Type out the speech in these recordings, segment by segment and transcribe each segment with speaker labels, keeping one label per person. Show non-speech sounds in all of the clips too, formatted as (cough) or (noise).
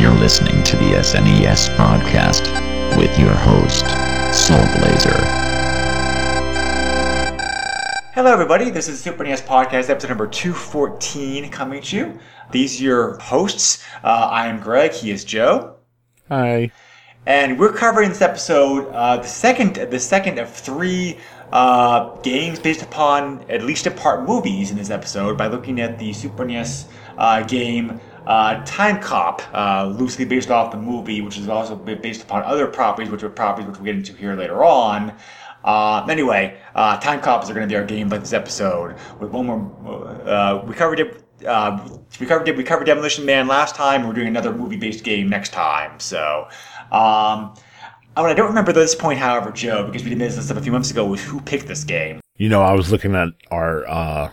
Speaker 1: You're listening to the SNES podcast with your host, Soul Blazer.
Speaker 2: Hello, everybody. This is Super NES Podcast, episode number 214, coming to you. These are your hosts. Uh, I am Greg. He is Joe.
Speaker 3: Hi.
Speaker 2: And we're covering this episode, uh, the second, the second of three uh, games based upon at least a part movies in this episode by looking at the Super NES uh, game uh, Timecop, uh, loosely based off the movie, which is also based upon other properties, which are properties which we'll get into here later on. Uh, anyway, uh, Time Cops are going to be our game like this episode. With one more, uh, we covered it. Uh, we covered it. We covered Demolition Man last time. We're doing another movie-based game next time. So, um, I, don't remember this point, however, Joe, because we did this stuff a few months ago. Was who picked this game?
Speaker 3: You know, I was looking at our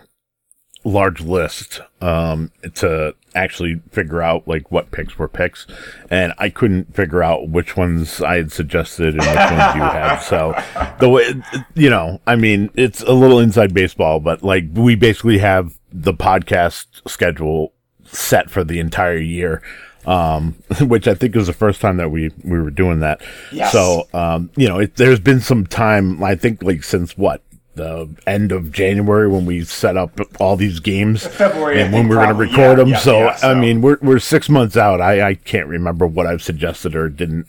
Speaker 3: large list um, to actually figure out like what picks were picks, and I couldn't figure out which ones I had suggested and which ones you had. (laughs) So the way, you know, I mean, it's a little inside baseball, but like we basically have the podcast schedule set for the entire year. Um, (laughs) which I think was the first time that we, we were doing that.
Speaker 2: Yes.
Speaker 3: So, um, you know, it, there's been some time, I think like since what, the end of January when we set up all these games
Speaker 2: February,
Speaker 3: and when we're going to record
Speaker 2: yeah,
Speaker 3: them.
Speaker 2: yeah,
Speaker 3: so,
Speaker 2: yeah, so-
Speaker 3: I mean, we're we're six months out. I I can't remember what I've suggested or didn't.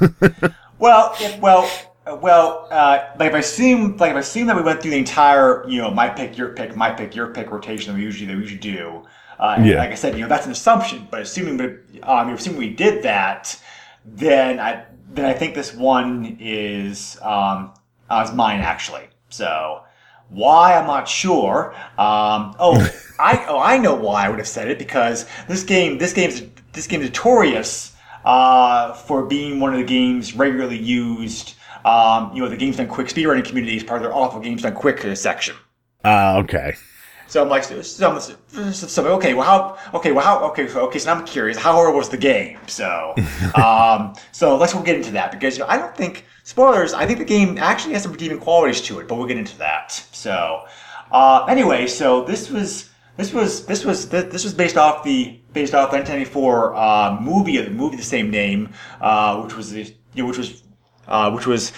Speaker 3: (laughs)
Speaker 2: Well, if, well, well. Uh, like if I assume, like if I assume that we went through the entire, you know, my pick, your pick, my pick, your pick rotation that we usually that we usually do. Uh,
Speaker 3: Yeah.
Speaker 2: Like I said, you know, that's an assumption. But assuming, we, um, assuming we did that, then I then I think this one is um, uh, is mine actually. So. Why I'm not sure. Um, oh, (laughs) I oh I know why I would have said it because this game this game's this game's notorious uh, for being one of the games regularly used. Um, you know, the Games Done Quick speedrunning community is part of their awful Games Done Quick section.
Speaker 3: Uh, okay.
Speaker 2: So I'm like, so, so, okay, well, how, okay, well, how, okay, so, okay, so I'm curious, how horrible was the game? So, (laughs) um, so let's we'll get into that because you know, I don't think spoilers. I think the game actually has some redeeming qualities to it, but we'll get into that. So, uh, anyway, so this was this was this was this was based off the based off the 1994 uh, movie of the movie the same name, uh, which was the you know, which was uh, which was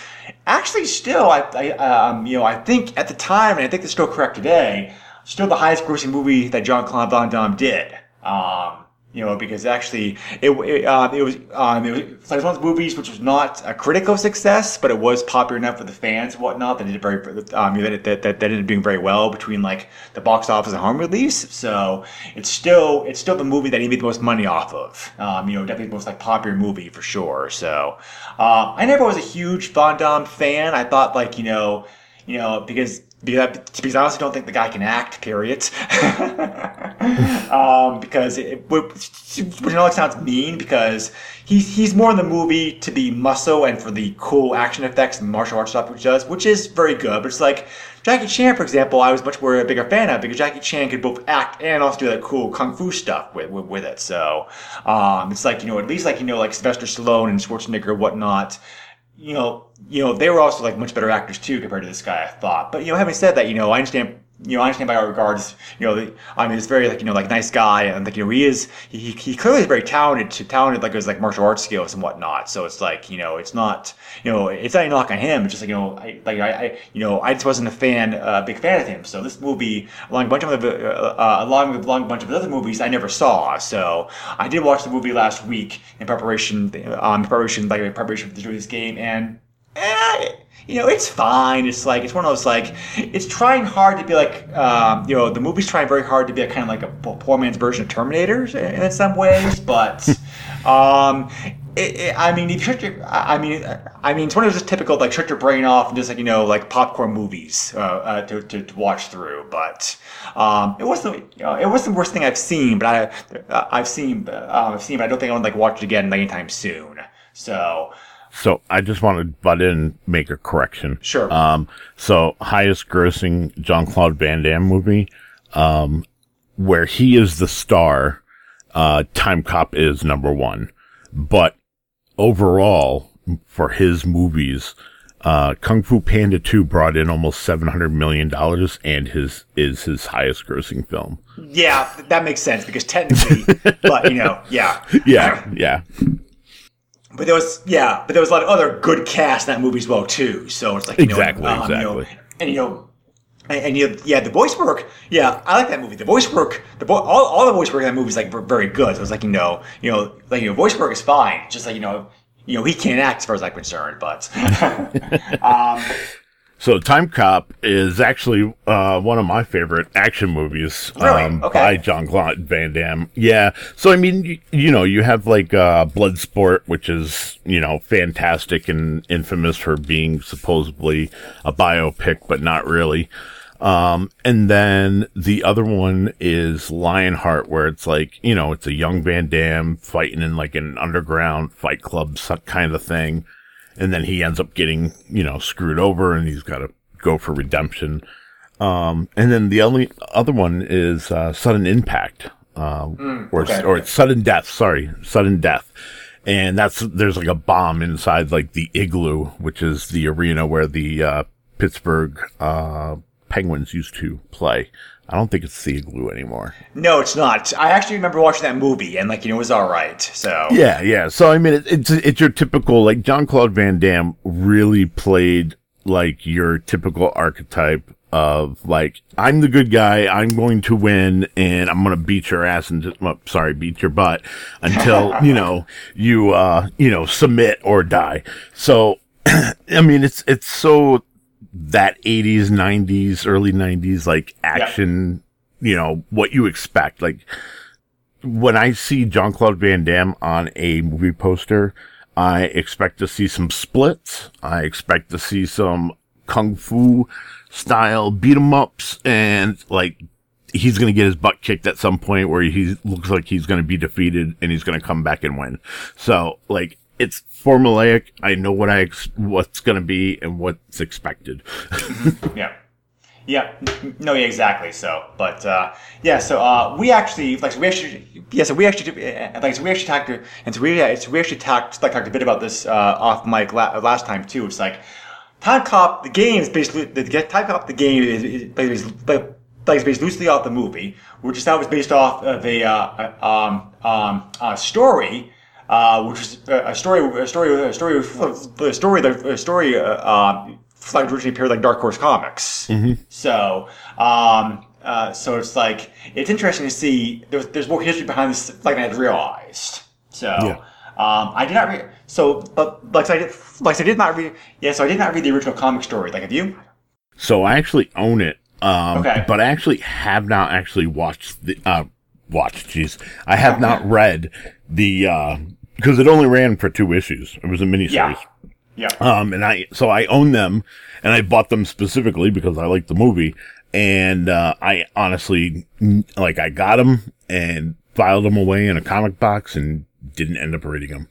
Speaker 2: actually still, I, I um, you know, I think at the time, and I think it's still correct today, still the highest grossing movie that John Claude Van Damme did. Um, you know, because actually it it, uh, it was um, it was like one of those movies which was not a critical success, but it was popular enough with the fans and whatnot that it did very um, that, that, that that ended up doing very well between like the box office and home release. So it's still it's still the movie that he made the most money off of. Um, you know, definitely the most like popular movie for sure. So um, I never was a huge Van Damme fan. I thought like you know you know because. Because, I honestly don't think the guy can act. Period. (laughs) um, because it, which it sounds mean because he's he's more in the movie to be muscle and for the cool action effects and martial arts stuff which does, which is very good. But it's like Jackie Chan, for example, I was much more a bigger fan of because Jackie Chan could both act and also do that cool kung fu stuff with with, with it. So um, it's like you know at least like you know like Sylvester Stallone and Schwarzenegger and whatnot you know, you know, they were also like much better actors too compared to this guy, I thought. But you know, having said that, you know, I understand. You know, I understand by our regards. You know, the, I mean, he's very like you know like nice guy, and like you know he is he, he- clearly is very talented, talented like his like martial arts skills and whatnot. So it's like you know it's not you know it's not a knock on him. It's just like you know I like I, I you know I just wasn't a fan, a uh, big fan of him. So this movie, along a bunch of other, uh, uh, along with along a bunch of other movies, I never saw. So I did watch the movie last week in preparation, um, preparation like preparation for this game, and eh, you know, it's fine. It's like it's one of those like it's trying hard to be like um, you know the movie's trying very hard to be a kind of like a poor man's version of Terminator in, in some ways, (laughs) but um, it, it, I mean, if you your, I mean, I mean, it's one of those just typical like shut your brain off and just like you know like popcorn movies uh, uh, to, to, to watch through. But um, it wasn't you know, it wasn't the worst thing I've seen. But I uh, I've seen uh, I've seen. But I don't think I to like watch it again anytime soon. So
Speaker 3: So I just want to butt in and make a correction.
Speaker 2: Sure.
Speaker 3: Um, so highest grossing Jean Claude Van Damme movie, um, where he is the star, uh, Timecop is number one. But overall, for his movies, uh, Kung Fu Panda 2 brought in almost $700 million and his, is his highest grossing film.
Speaker 2: yeah, that makes sense because technically, but you know, yeah, (laughs)
Speaker 3: Yeah. Yeah.
Speaker 2: But there was yeah, but there was a lot of other good cast in that movie as well too. So it's like you know,
Speaker 3: Exactly,
Speaker 2: um, you know,
Speaker 3: exactly.
Speaker 2: and you know, and, and you yeah, the voice work. Yeah, I like that movie. The voice work, the vo- all, all the voice work in that movie is like very good. So it's like you know, you know, like you know, voice work is fine. Just like you know, you know, he can't act as far as I'm concerned. But (laughs) um,
Speaker 3: So Timecop is actually uh, one of my favorite action movies
Speaker 2: Really?
Speaker 3: um,
Speaker 2: Okay.
Speaker 3: by John Claude Van Damme. Yeah. So I mean, you, you know, you have like uh, Bloodsport, which is you know fantastic and infamous for being supposedly a biopic, but not really. Um, and then the other one is Lionheart, where it's like, you know, it's a young Van Damme fighting in like an underground fight club kind of thing. And then he ends up getting, you know, screwed over and he's got to go for redemption. Um, and then the only other one is, uh, Sudden Impact, uh, or,
Speaker 2: okay.
Speaker 3: or Sudden Death, sorry, Sudden Death. And that's, there's like a bomb inside like the igloo, which is the arena where the, uh, Pittsburgh, uh, Penguins used to play. I don't think it's the igloo anymore.
Speaker 2: no, it's not. I actually remember watching that movie and like you know, it was all right. So
Speaker 3: Yeah, yeah. So I mean, it, it's it's your typical like John Claude Van Damme really played like your typical archetype of like I'm the good guy, I'm going to win, and I'm gonna beat your ass and well, sorry, beat your butt until (laughs) you know you uh you know submit or die. So (clears throat) I mean, it's it's so that 80s, 90s, early 90s like action. You know what you expect, like when I see Jean Claude Van Damme on a movie poster, I expect to see some splits. I expect to see some kung fu style beat 'em ups and like he's going to get his butt kicked at some point where he looks like he's going to be defeated and he's going to come back and win. So like it's formulaic. I know what I ex- what's going to be and what's expected. (laughs)
Speaker 2: Yeah. Yeah. No, yeah, exactly. So, but uh, yeah, so uh, we actually like so we actually yeah, so we actually uh, like so we actually talked to and so we yeah, so we actually talked like talked a bit about this uh, off mic la- last time too. It's like Timecop the game is basically the Timecop the game is, is, is like like it's based loosely off the movie, which is now was based off of a uh, um um uh, story. Uh, which is a a story, a story, a story, a story, a story, uh, um, like originally appeared like Dark Horse Comics. So, um, uh, so it's like it's interesting to see there's, there's more history behind this like I had realized. So, um, I did not read. So, but like I did, like I did not read. Yeah, so I did not read the original comic story. Like, have you?
Speaker 3: So I actually own it. Um,
Speaker 2: Okay.
Speaker 3: but I actually have not actually watched the, uh, watched, jeez. I have not read the, uh, because it only ran for two issues. It was a miniseries.
Speaker 2: Yeah. Yeah.
Speaker 3: Um, and I, so I own them and I bought them specifically because I like the movie. And, uh, I honestly, like, I got them and filed them away in a comic box and didn't end up reading them.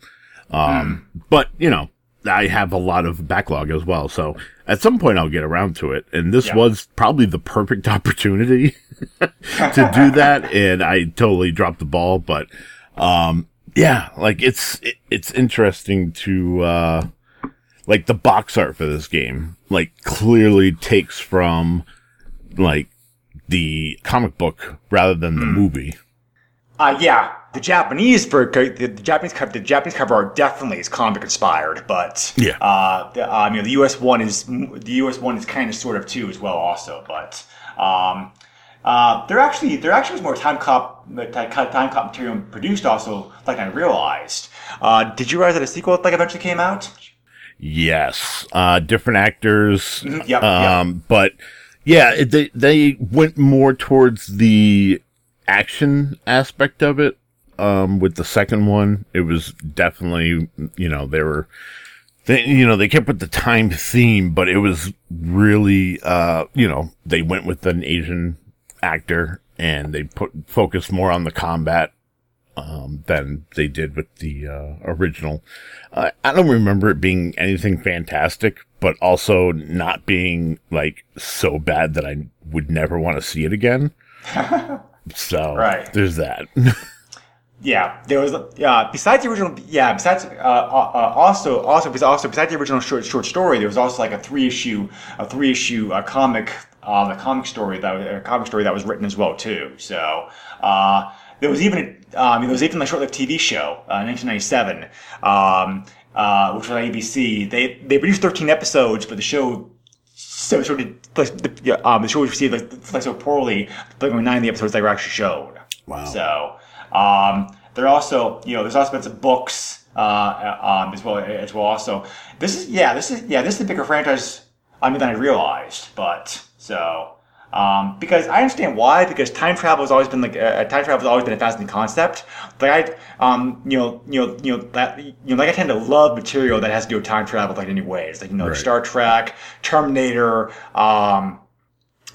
Speaker 3: Um, but, you know, I have a lot of backlog as well. So at some point I'll get around to it. And this
Speaker 2: Yeah.
Speaker 3: was probably the perfect (laughs) opportunity (laughs) to do that. And I totally dropped the ball, but, um, yeah, like it's, it, it's interesting to, uh, like the box art for this game, like clearly takes from like the comic book rather than the movie.
Speaker 2: Uh, yeah, the Japanese for the, the Japanese cover, the Japanese cover art definitely is comic inspired, but
Speaker 3: Yeah.
Speaker 2: uh, the, um, you know, the U.S. one is the U.S. one is kind of sort of too as well, also, but um, uh, there actually there actually was more time cop time cop material produced also, like I realized. Uh, did you realize that a sequel like eventually came out?
Speaker 3: Yes, uh, different actors.
Speaker 2: yep, yep.
Speaker 3: um, but yeah, they they went more towards the action aspect of it. um, with the second one. It was definitely, you know, they were, they, you know, they kept with the time theme, but it was really, uh, you know, they went with an Asian actor and they put focus more on the combat um, than they did with the uh, original. Uh, I don't remember it being anything fantastic, but also not being like so bad that I would never want to see it again. (laughs) so
Speaker 2: Right.
Speaker 3: there's that. (laughs)
Speaker 2: Yeah, there was. Yeah, besides the original. Yeah, besides. Uh, uh, uh, also, also, also, besides the original short short story, there was also like a three issue, a three issue uh, comic, uh, a comic story that was, a comic story that was written as well too. So uh, there was even, a- um, there was even a short lived TV show, uh, 1997, um, uh, which was on ABC. They they produced 13 episodes, but the show so sort of the, um, the show was received like, like so poorly. Like only nine of the episodes they were actually showed.
Speaker 3: Wow.
Speaker 2: So um, there are also you know there's also been some books uh, uh, um, as well as well. Also, this is yeah this is yeah this is a bigger franchise I mean than I realized. But so. Um, because I understand why. Because time travel has always been like uh, time travel has always been a fascinating concept. Like I, um, you know, you know, you know that you know, like I tend to love material that has to do with time travel, like in any ways, like you know,
Speaker 3: Right.
Speaker 2: Star Trek, Terminator, um,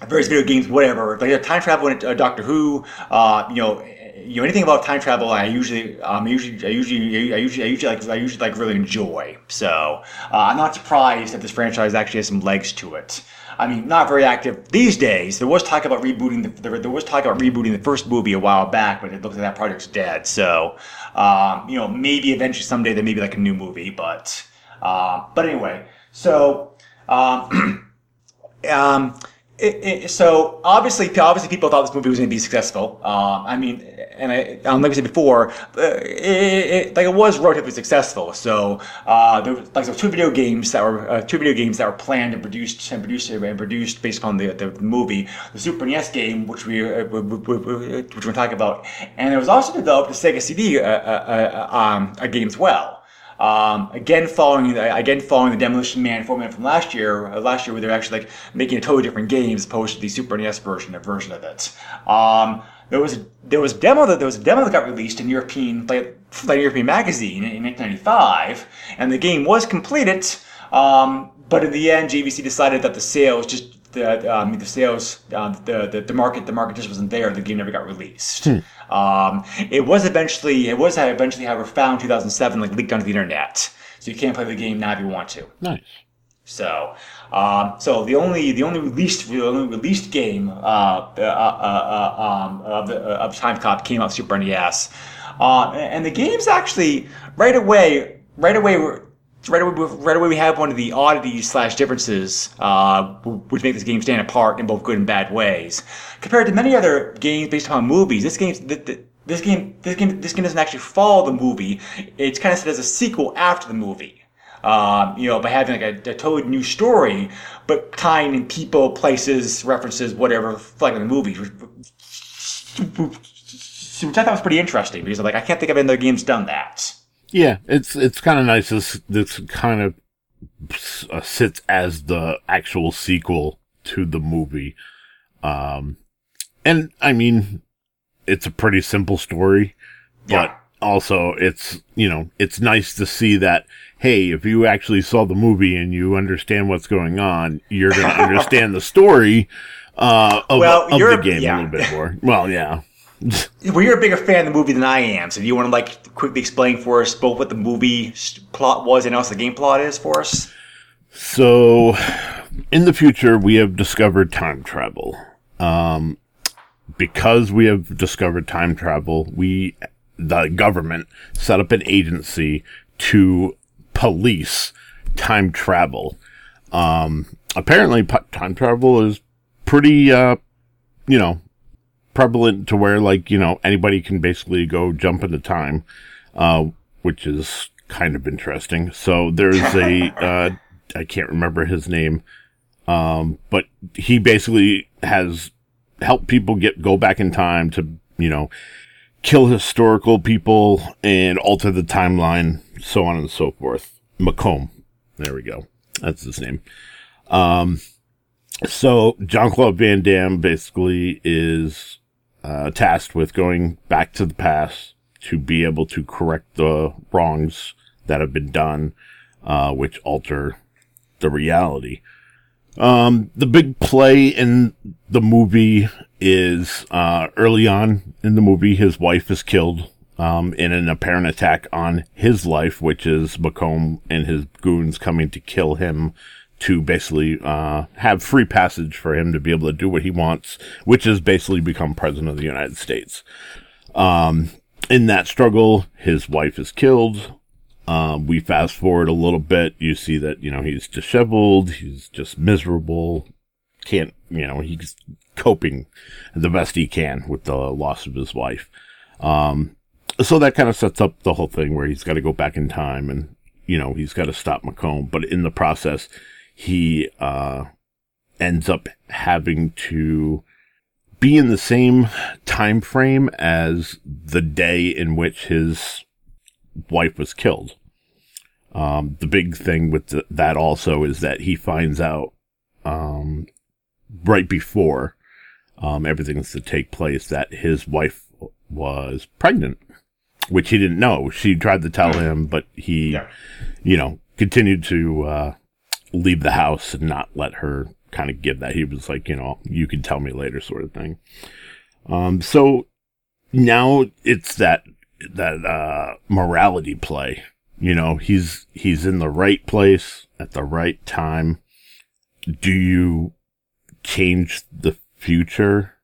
Speaker 2: various video games, whatever. Like time travel in uh, Doctor Who, uh, you know, you know anything about time travel. I usually, um, usually, I usually, I usually, I usually like, I usually like really enjoy. So uh, I'm not surprised that this franchise actually has some legs to it. I mean, not very active these days. There was talk about rebooting the there, there was talk about rebooting the first movie a while back, but it looks like that project's dead. So, um, you know, maybe eventually someday there may be like a new movie, but uh, but anyway, so. Um, (clears throat) um, it, it, so obviously, obviously, people thought this movie was going to be successful. Um, I mean, and I, um, like I said before, uh, it, it, like it was relatively successful. So uh, there was, like there were two video games that were uh, two video games that were planned and produced and produced and produced based upon the, the movie, the Super NES game, which we uh, which we're talking about, and it was also developed a Sega CD uh, uh, um, a game as well. Um, again, following the, again following the Demolition Man format from last year, uh, last year where they're actually like making a totally different game as opposed to the Super NES version, version of it. Um, there was a, there was a demo that there was a demo that got released in European like European magazine in, in 1995, and the game was completed. Um, but in the end, JVC decided that the sales just the um, the sales uh, the, the the market the market just wasn't there. The game never got released. Um, it was eventually it was eventually however found 2007 like leaked onto the internet. So you can't play the game now if you want to.
Speaker 3: nice.
Speaker 2: So, um, so the only the only released the only released game uh, uh, uh, uh, um, of the of Timecop came out Super NES, uh, and the game's actually right away right away right away right away we have one of the oddities slash differences uh, which make this game stand apart in both good and bad ways compared to many other games based upon movies. This game this game this game this game doesn't actually follow the movie. It's kind of set as a sequel after the movie um, you know, by having like a, a totally new story, but tying in people, places, references, whatever, like in the movie. Which I thought was pretty interesting because like I can't think of any other games done that.
Speaker 3: Yeah, it's it's kind of nice. This this kind of uh, sits as the actual sequel to the movie, um, and I mean, it's a pretty simple story, but
Speaker 2: Yeah.
Speaker 3: also it's you know it's nice to see that hey, if you actually saw the movie and you understand what's going on, you're going (laughs) to understand the story uh, of,
Speaker 2: Well,
Speaker 3: of the game
Speaker 2: yeah.
Speaker 3: a little bit more. Well, yeah. (laughs)
Speaker 2: Well, you're a bigger fan of the movie than I am, so do you want to like quickly explain for us both what the movie plot was and also the game plot is for us?
Speaker 3: So, in the future, we have discovered time travel. Um, because we have discovered time travel, we, the government, set up an agency to police time travel. Um, apparently, p- time travel is pretty, uh, you know, prevalent to where, like, you know, anybody can basically go jump into time, uh, which is kind of interesting. So, there's a, (laughs) uh, I can't remember his name. Um, but he basically has helped people get go back in time to, you know, kill historical people and alter the timeline, so on and so forth. McComb. There we go. That's his name. Um, so John Claude Van Damme basically is uh, tasked with going back to the past to be able to correct the wrongs that have been done, uh, which alter the reality. Um, the big play in the movie is uh, early on in the movie, his wife is killed um, in an apparent attack on his life, which is McComb and his goons coming to kill him to basically uh, have free passage for him to be able to do what he wants, which is basically become president of the United States. Um, in that struggle, his wife is killed. Um, we fast forward a little bit. You see that, you know, he's disheveled. He's just miserable. Can't, you know, he's coping the best he can with the loss of his wife. Um, so that kind of sets up the whole thing where he's got to go back in time and, you know, he's got to stop McComb. But in the process, he, uh, ends up having to be in the same time frame as the day in which his wife was killed. Um, the big thing with the, that also is that he finds out um, right before um, everything's to take place that his wife was pregnant, which he didn't know. She tried to tell him, but he,
Speaker 2: Yeah.
Speaker 3: you know, continued to uh, leave the house and not let her kind of give that. He was like, you know, you can tell me later, sort of thing. Um, so now it's that that uh, morality play. You know, he's he's in the right place at the right time. Do you change the future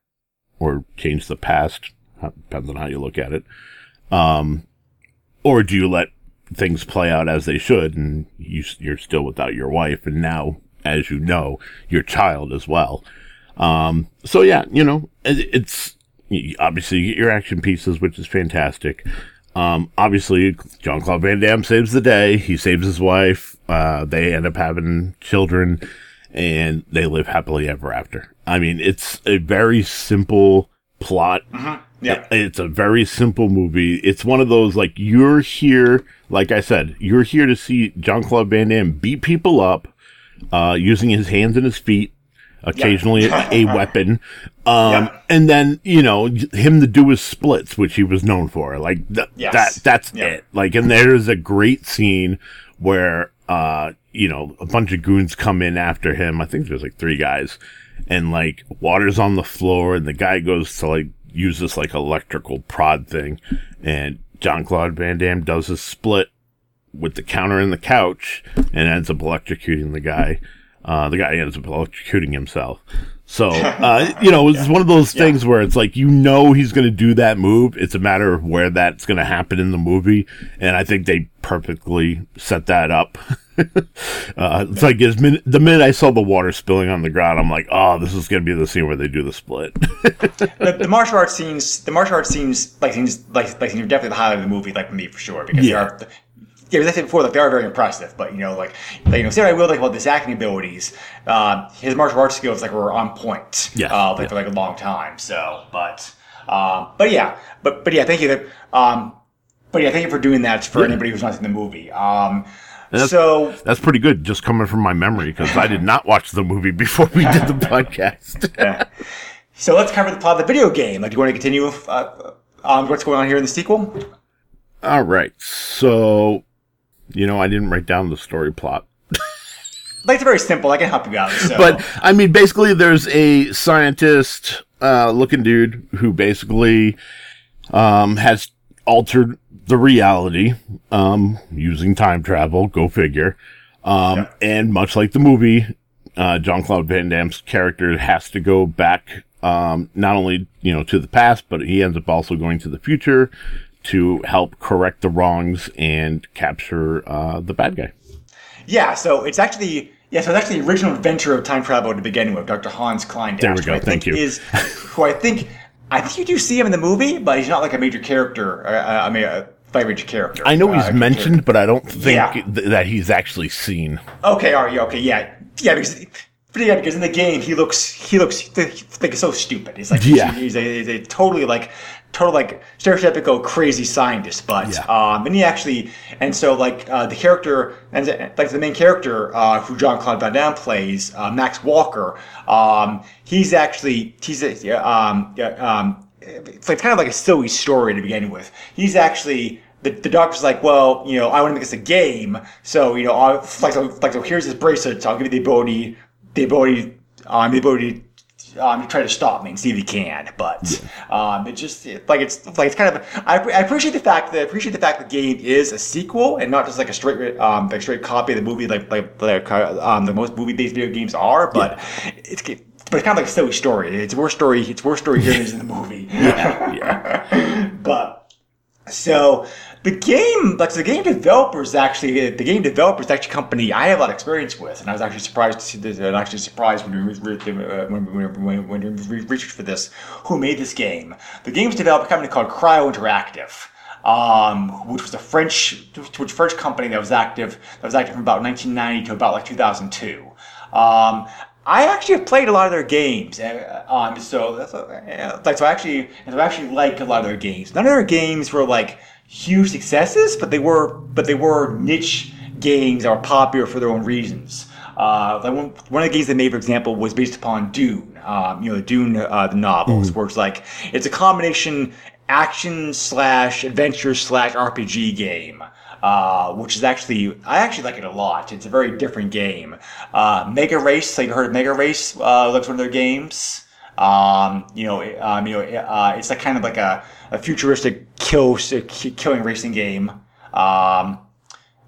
Speaker 3: or change the past? Depends on how you look at it. Um, or do you let things play out as they should, and you you're still without your wife, and now, as you know, your child as well. Um, so yeah, you know, it, it's obviously you get your action pieces, which is fantastic. Um, obviously, John Claude Van Damme saves the day. He saves his wife. Uh, they end up having children, and they live happily ever after. I mean, it's a very simple plot.
Speaker 2: Yeah.
Speaker 3: It's a very simple movie. It's one of those like you're here, like I said, you're here to see John Claude Van Damme beat people up, uh, using his hands and his feet, occasionally a weapon, (laughs) um,
Speaker 2: Yeah.
Speaker 3: and then you know him to do his splits, which he was known for. Like th-
Speaker 2: Yes.
Speaker 3: that, that's
Speaker 2: Yeah.
Speaker 3: it. Like, and there's a great scene where uh, you know, a bunch of goons come in after him. I think there's like three guys, and like water's on the floor, and the guy goes to like use this like electrical prod thing, and John Claude Van Damme does his split with the counter in the couch and ends up electrocuting the guy. Uh, the guy ends up electrocuting himself. So, (laughs) uh, you know, it's one of those things where it's like, you know, he's going to do that move. It's a matter of where that's going to happen in the movie. And I think they perfectly set that up. (laughs) uh, it's like as min- the minute I saw the water spilling on the ground, I'm like, oh, this is going to be the scene where they do the split. (laughs)
Speaker 2: the, the martial arts scenes, the martial arts scenes, like scenes, like like scenes are definitely the highlight of the movie, like for me for sure, because
Speaker 3: Yeah.
Speaker 2: they are. Yeah, as I said before, like they are very impressive. But you know, like, like you know, say what I will like about his acting abilities, uh, his martial arts skills like were on point.
Speaker 3: Yeah,
Speaker 2: uh, like
Speaker 3: yeah.
Speaker 2: for like a long time. So, but, um, but yeah, but but yeah, thank you. Um, but yeah, thank you for doing that for anybody who's not seen the movie. Um,
Speaker 3: that's-
Speaker 2: so
Speaker 3: That's pretty good, just coming from my memory, because I did not watch the movie (laughs) before we did the (laughs) podcast. (laughs)
Speaker 2: yeah. So let's cover the plot of the video game. Like, do you want to continue uh, on what's going on here in the sequel?
Speaker 3: All right. So, you know, I didn't write down the story plot. (laughs)
Speaker 2: Like, it's very simple. I can help you out. So.
Speaker 3: But, I mean, basically, there's a scientist uh, looking dude who basically um, has altered the reality um, using time travel. Go figure. Um, And much like the movie, uh, John Claude Van Damme's character has to go back, um, not only you know to the past, but he ends up also going to the future to help correct the wrongs and capture uh, the bad guy.
Speaker 2: Yeah, so it's actually yeah, so it's actually the original inventor of time travel to begin with, Dr. Hans Klein.
Speaker 3: There we go, thank you.
Speaker 2: Is who I think I think you do see him in the movie, but he's not like a major character. Uh, I mean, a very major character.
Speaker 3: I know
Speaker 2: Uh,
Speaker 3: he's mentioned, but I don't think
Speaker 2: Yeah.
Speaker 3: th- that he's actually seen.
Speaker 2: Okay, right, yeah, okay, yeah, yeah, because. But yeah, because in the game he looks he looks like so stupid. He's like
Speaker 3: Yeah.
Speaker 2: he's, a, he's a totally like total like stereotypical crazy scientist. But
Speaker 3: Yeah.
Speaker 2: um, and he actually and so like uh, the character and like the main character uh, who John Claude Van Damme plays, uh, Max Walker. Um, he's actually he's a, um, um, it's like kind of like a silly story to begin with. He's actually the, the doctor's like, well, you know, I want to make this a game, so you know, I'll, like, so, like, so here's this bracelet. So I'll give you the ability, the ability, um, the ability. Um, to try to stop me and see if he can, but um, it just it, like it's like it's kind of. I, I appreciate the fact that I appreciate the fact the game is a sequel and not just like a straight um like straight copy of the movie like like like um the most movie based video games are, but it's but it's kind of like a silly story. It's worse story. It's worse story here than in the movie. (laughs) yeah. yeah. (laughs) but so the game, like the game developers actually, the game developers actually company I have a lot of experience with, and I was actually surprised to see this. And actually surprised when we when when, when we researched for this, who made this game. The game's developed a company called Cryo Interactive. Um, which was a French, which French company that was active, that was active from about 1990 to about like 2002. Um, I actually have played a lot of their games, uh, um, so that's uh, like so. I actually, I actually like a lot of their games. None of their games were like huge successes, but they were, but they were niche games that were popular for their own reasons. Uh, like one, one of the games they made, for example, was based upon Dune. Um, you know, Dune, uh, the novels, where it's like it's a combination action slash adventure slash RPG game. Uh, which is actually I actually like it a lot. It's a very different game. Uh, MegaRace, like you heard of MegaRace, uh, looks one of their games. Um, you know, um, you know, uh, it's like kind of like a, a futuristic kill killing racing game. Um,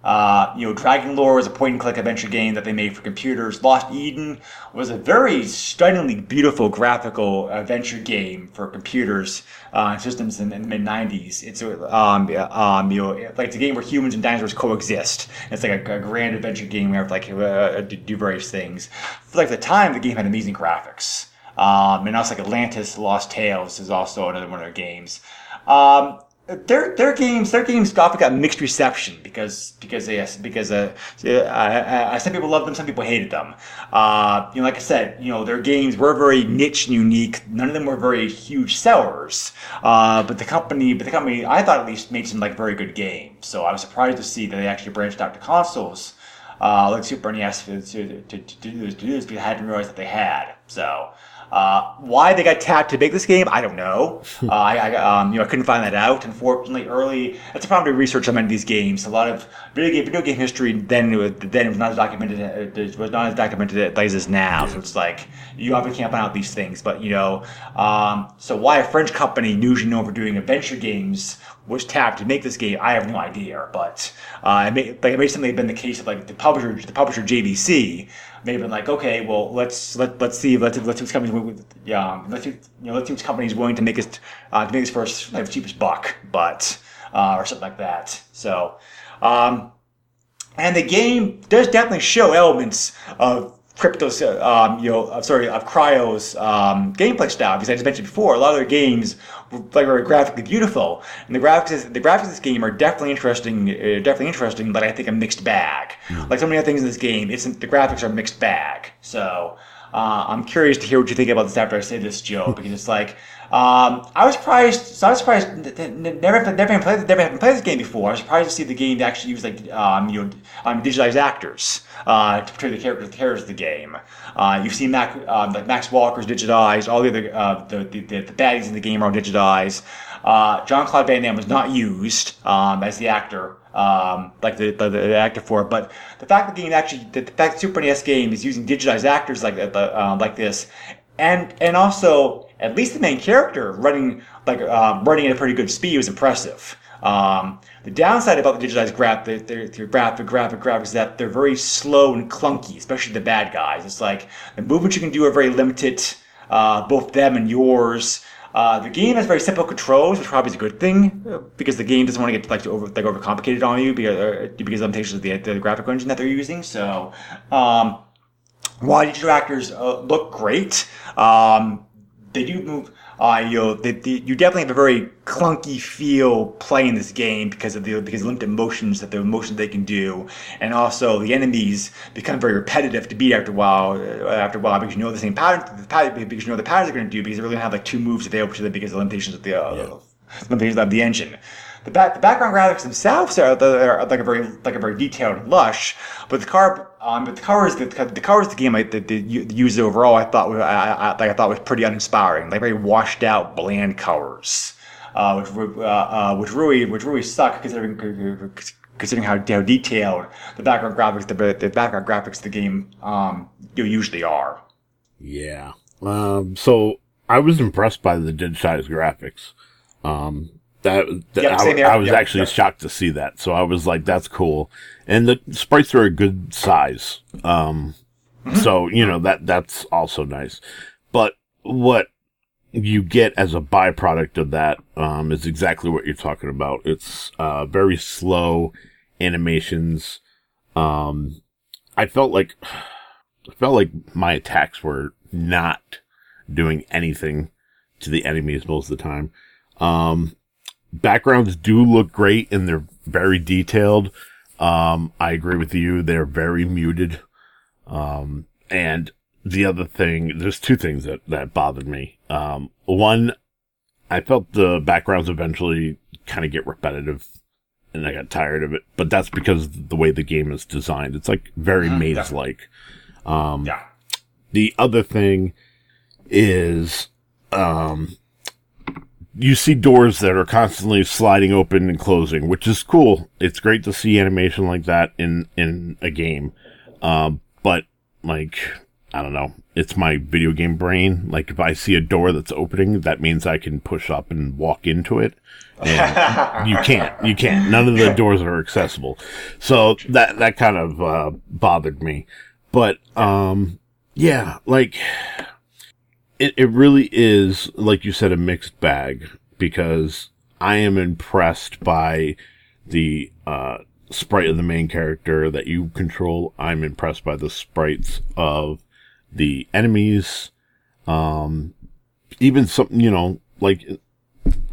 Speaker 2: uh, you know, Dragon Lore was a point and click adventure game that they made for computers. Lost Eden was a very stunningly beautiful graphical adventure game for computers uh, and systems in, in the mid 90s. It's um, um, you know, like it's a game where humans and dinosaurs coexist. It's like a, a grand adventure game where you like uh, do various things. For like the time, the game had amazing graphics. Um, and also like Atlantis Lost Tales is also another one of their games. Um, their their games their games often got mixed reception because because they because uh, uh, uh, some people loved them some people hated them uh, you know like I said you know their games were very niche and unique none of them were very huge sellers uh, but the company but the company I thought at least made some like very good games so I was surprised to see that they actually branched out to consoles uh, like Super NES to, to, to, to do this, to do this because I hadn't realized that they had. So, uh, why they got tapped to make this game, I don't know. uh, I, I, um, you know, I couldn't find that out. Unfortunately, early, that's a problem to research on many of these games. A lot of video game, video game history then it was, then it was not as documented, uh, it was not as documented as it is now. So it's like, you obviously can't find out these things. But, you know, um, so why a French company, usually known for doing adventure games, was tapped to make this game, I have no idea. But uh, it may, like it may simply have been the case of like the publisher, the publisher JVC may have been like, okay, well let's let let's see let's let's see which companies yeah let's see, you know let's see which company is willing to make us uh, to make us first like cheapest buck, but uh, or something like that. So. Um, and the game does definitely show elements of crypto's, uh, um, you know, uh, sorry, of Cryo's um, gameplay style. Because I just mentioned before, a lot of their games were like very graphically beautiful, and the graphics, the graphics of this game are definitely interesting, uh, definitely interesting, but I think a mixed bag. Like so many other things in this game, it's the graphics are mixed bag. So. Uh, I'm curious to hear what you think about this after I say this, Joe, because it's like um, I was surprised. So I was surprised. Never, never played, never played this game before. I was surprised to see the game actually use like um, you know, um, digitized actors uh, to portray the characters, the characters of the game. Uh, you've seen Mac, um, like Max Walker's digitized. All the other uh, the, the, the baddies in the game are digitized. Uh, John Claude Van Damme was not used um, as the actor um, like the, the, the actor for it. But the fact that the game actually, the, the fact Super NES game is using digitized actors like that, uh, like this, and and also at least the main character running like um, running at a pretty good speed was impressive. Um, the downside about the digitized graph, the, the, the graphic, graphic, graphics is that they're very slow and clunky, especially the bad guys. It's like the movements you can do are very limited, uh, both them and yours. Uh, the game has very simple controls, which probably is a good thing because the game doesn't want to get like over like overcomplicated on you because uh, because of the limitations of the, the graphic engine that they're using. So, um, while digital actors uh, look great, um, they do move. Uh, you know, they, they, you definitely have a very clunky feel playing this game because of the because of limited motions that the motions they can do, and also the enemies become very repetitive to beat after a while. uh, After a while, because you know the same pattern, the pattern because you know the patterns they're going to do because they're going to have like two moves available to them because of the limitations of the uh, limitations of the engine. The, back, the background graphics themselves are, are like a very like a very detailed and lush, but the car Um, but the covers, the, the covers, the game, like the, the, overall, I thought, I, I, like I thought was pretty uninspiring, like very washed out, bland covers, uh, which uh, uh, which really, which really suck considering considering how, how detailed the background graphics, the, the background graphics of the game, um, usually are.
Speaker 3: Yeah. Um, so I was impressed by the digitized graphics. Um, that, that
Speaker 2: Yep,
Speaker 3: I. I was
Speaker 2: Yep,
Speaker 3: actually
Speaker 2: yep.
Speaker 3: shocked to see that. So I was like, that's cool. And the sprites are a good size. Um,
Speaker 2: Mm-hmm.
Speaker 3: so, you know, that, that's also nice. But what you get as a byproduct of that, um, is exactly what you're talking about. It's, uh, very slow animations. Um, I felt like, I felt like my attacks were not doing anything to the enemies most of the time. Um, backgrounds do look great and they're very detailed. Um, I agree with you. They're very muted. Um, and the other thing, there's two things that, that bothered me. Um, one, I felt the backgrounds eventually kind of get repetitive and I got tired of it, but that's because the way the game is designed. It's like very maze like. Um,
Speaker 2: Yeah.
Speaker 3: the other thing is, um, you see doors that are constantly sliding open and closing, which is cool. It's great to see animation like that in, in a game. Um, but like, I don't know. It's my video game brain. Like if I see a door that's opening, that means I can push up and walk into it. And (laughs) you can't. You can't. None of the doors are accessible. So that that kind of uh, bothered me. But um, yeah, like it, it really is, like you said, a mixed bag because I am impressed by the uh, sprite of the main character that you control. I'm impressed by the sprites of the enemies. Um, even some, you know, like,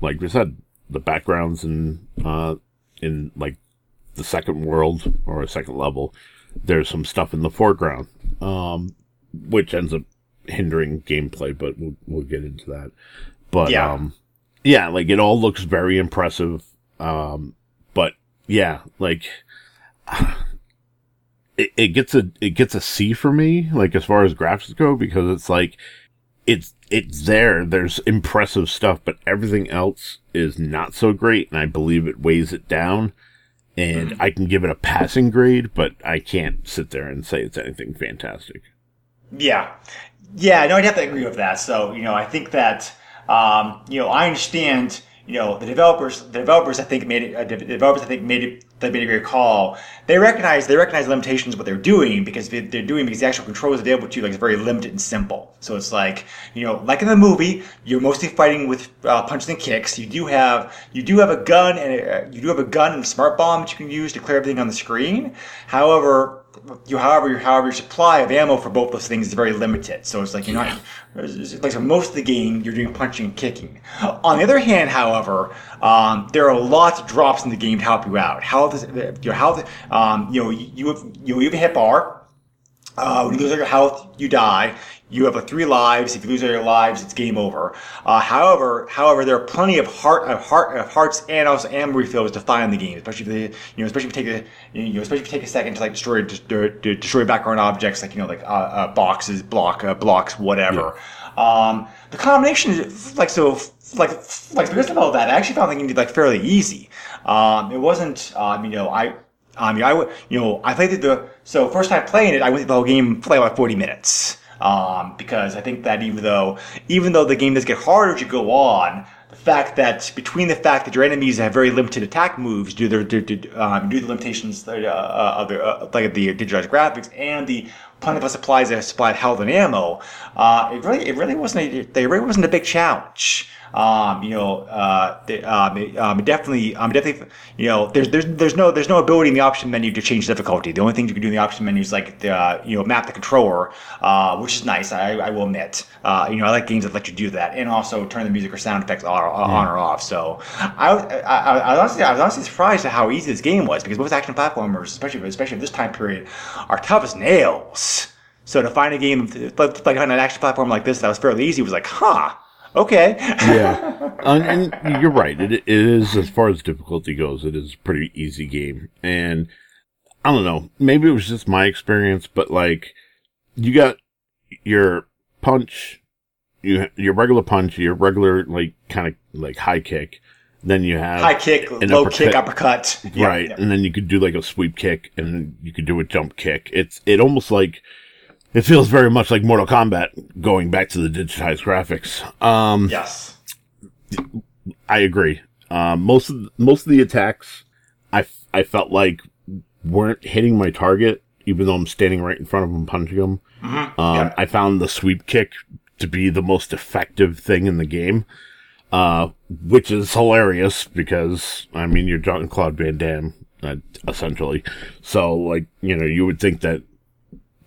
Speaker 3: like we said, the backgrounds in, uh, in like the second world or a second level, there's some stuff in the foreground, um, which ends up hindering gameplay, but we'll, we'll get into that. But,
Speaker 2: Yeah.
Speaker 3: um, yeah, like it all looks very impressive. Um, but yeah, like (sighs) it, it gets a, it gets a C for me, like as far as graphics go, because it's like, it's, it's there. There's impressive stuff, but everything else is not so great. And I believe it weighs it down and I can give it a passing grade, but I can't sit there and say it's anything fantastic.
Speaker 2: Yeah, yeah, no, I'd have to agree with that. So, you know, I think that, um, you know, I understand, you know, the developers, the developers, I think made it, uh, developers, I think made it, they made a great call. They recognize, they recognize limitations of what they're doing because they- they're doing because the actual controls available to you, like, it's very limited and simple. So it's like, you know, like in the movie, you're mostly fighting with uh, punches and kicks. You do have, you do have a gun and a, you do have a gun and a smart bomb that you can use to clear everything on the screen. However, you however your however your supply of ammo for both those things is very limited. So it's like you're not like so most of the game you're doing punching and kicking. On the other hand, however, um, there are lots of drops in the game to help you out. Is your health. Um, you know you have you have a hit bar. Uh, when you lose your health, you die. You have a three lives. If you lose all your lives, it's game over. Uh, however, however, there are plenty of heart, of heart, of hearts and also ammo refills to find in the game, especially if they, you know, especially if you take a, you know, especially if you take a second to like destroy, destroy, destroy background objects like you know, like uh, uh, boxes, block, uh, blocks, whatever. Um, the combination, is like so, like like because of all that, I actually found the game to be like fairly easy. Um, it wasn't, um, you know, I. Um, yeah, I would, you know, I played the, so first time playing it, I went through the whole game play like about 40 minutes. Um, because I think that even though, even though the game does get harder as you go on, the fact that between the fact that your enemies have very limited attack moves due to their, due, um, due to the limitations uh, uh, of the, uh, like the digitized graphics and the plentiful supplies that supplied health and ammo, uh, it really, it really wasn't, a, it really wasn't a big challenge. Um, you know, uh, the, um, um, definitely, um, definitely, you know, there's, there's, there's no, there's no ability in the option menu to change difficulty. The only thing you can do in the option menu is like, the, uh, you know, map the controller, uh, which is nice. I, I will admit, uh, you know, I like games that let you do that, and also turn the music or sound effects on, on or off. So, I, was- I, I, I, honestly, I was honestly surprised at how easy this game was because most action platformers, especially, especially this time period, are tough as nails. So to find a game, like, like find an action platform like this that was fairly easy was like, huh, okay.
Speaker 3: yeah, (laughs) and, and you're right. It, it is as far as difficulty goes. It is a pretty easy game, and I don't know. Maybe it was just my experience, but like, you got your punch, you your regular punch, your regular like kind of like high kick. Then you have
Speaker 2: High kick, low
Speaker 3: uppercut.
Speaker 2: kick, uppercut.
Speaker 3: Right,
Speaker 2: yeah.
Speaker 3: and then you could do like a sweep kick, and you could do a jump kick. It's it almost like it feels very much like Mortal Kombat going back to the digitized graphics. Um,
Speaker 2: Yes.
Speaker 3: I agree. Um, most of most of the attacks, I, f- I felt like weren't hitting my target, even though I'm standing right in front of them punching them. Um,
Speaker 2: Yeah.
Speaker 3: I found the sweep kick to be the most effective thing in the game, uh, which is hilarious because I mean you're Jean Claude Van Damme uh, essentially, so like you know you would think that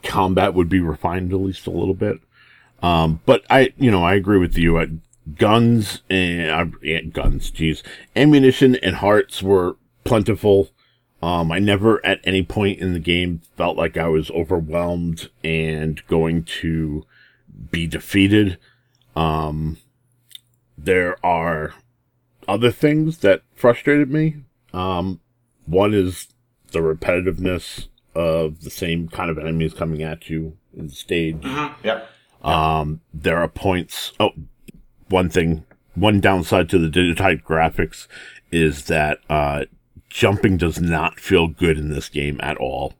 Speaker 3: combat would be refined at least a little bit. Um, but I, you know, I agree with you. Uh, guns and uh, guns, jeez, ammunition and hearts were plentiful. Um, I never at any point in the game felt like I was overwhelmed and going to be defeated. Um, there are other things that frustrated me. Um, one is the repetitiveness of the same kind of enemies coming at you in the stage.
Speaker 2: Yep.
Speaker 3: Um, there are points. Oh, one thing, one downside to the digitized graphics is that uh, jumping does not feel good in this game at all.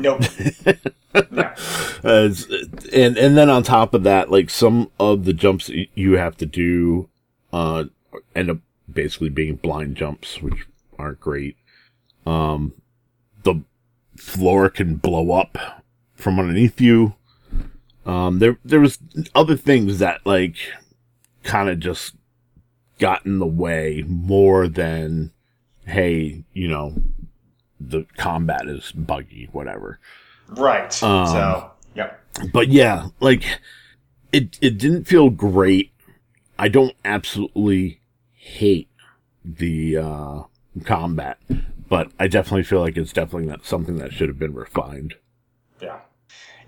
Speaker 2: Nope. (laughs) yeah.
Speaker 3: Uh, and and then on top of that, like some of the jumps you have to do, uh, end up basically being blind jumps, which aren't great. Um, the floor can blow up from underneath you. Um, there there was other things that like kind of just got in the way more than hey, you know, the combat is buggy, whatever.
Speaker 2: Right.
Speaker 3: Um,
Speaker 2: so, yep.
Speaker 3: But yeah, like it it didn't feel great. I don't absolutely hate the uh combat, but I definitely feel like it's definitely not something that should have been refined.
Speaker 2: Yeah.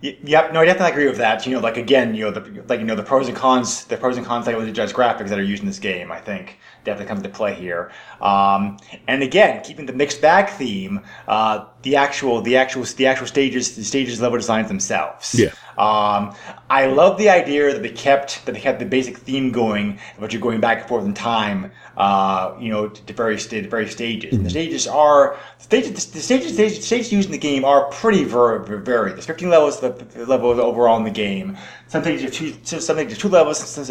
Speaker 2: Yep. No, I definitely agree with that. You know, like again, you know, the like you know the pros and cons, the pros and cons like with the judge graphics that are used in this game. I think definitely comes into play here. Um, and again, keeping the mixed bag theme, uh, the actual, the actual, the actual stages, the stages level designs themselves.
Speaker 3: Yeah.
Speaker 2: Um, I love the idea that they kept that they kept the basic theme going, but you're going back and forth in time. Uh, you know, to, to various to various stages. And the stages are the stages. The stages, the stages used in the game are pretty varied. There's 15 levels, the the levels overall in the game. Some things are two, some things are two levels. Some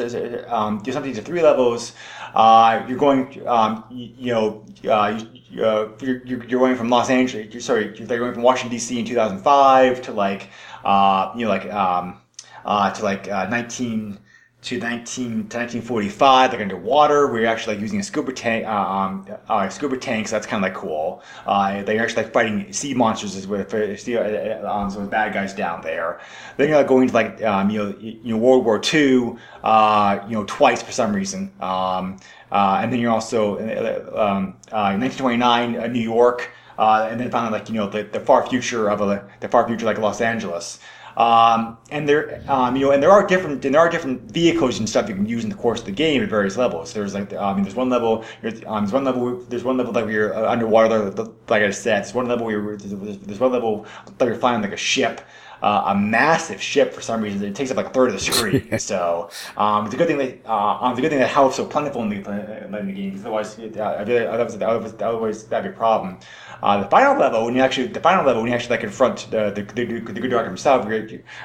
Speaker 2: um, some things are three levels. Uh, you're going, um, you, you know, uh, you, uh, you're, you're going from Los Angeles. You're, sorry, you're going from Washington D.C. in 2005 to like, uh, you know, like um, uh, to like uh, 19 to 19 to 1945. They're underwater. We're actually like using a scuba tank, uh, um, uh, scuba tanks. That's kind of like cool. Uh, they're actually like fighting sea monsters with uh, sea, uh, um, so with bad guys down there. Then you're like going to like um, you know you know World War II. Uh, you know twice for some reason. Um, uh, and then you're also uh, um, uh, 1929 uh, New York. Uh, and then finally, like you know, the, the far future of a, the far future, like Los Angeles. Um, and there, um, you know, and there are different, and there are different vehicles and stuff you can use in the course of the game at various levels. There's like, I mean, there's one level, there's, um, there's one level, there's one level like you're uh, underwater, like, like I said. There's one level where you're, there's, one level that you're flying like a ship. Uh, a massive ship for some reason. It takes up like a third of the screen. (laughs) so um, it's a good thing that uh, um, it's a good thing that health's so plentiful in the, in the game. Otherwise, it, uh, otherwise, otherwise, otherwise that'd be a problem. Uh, the final level, when you actually the final level, when you actually like confront the the, the, the good doctor himself,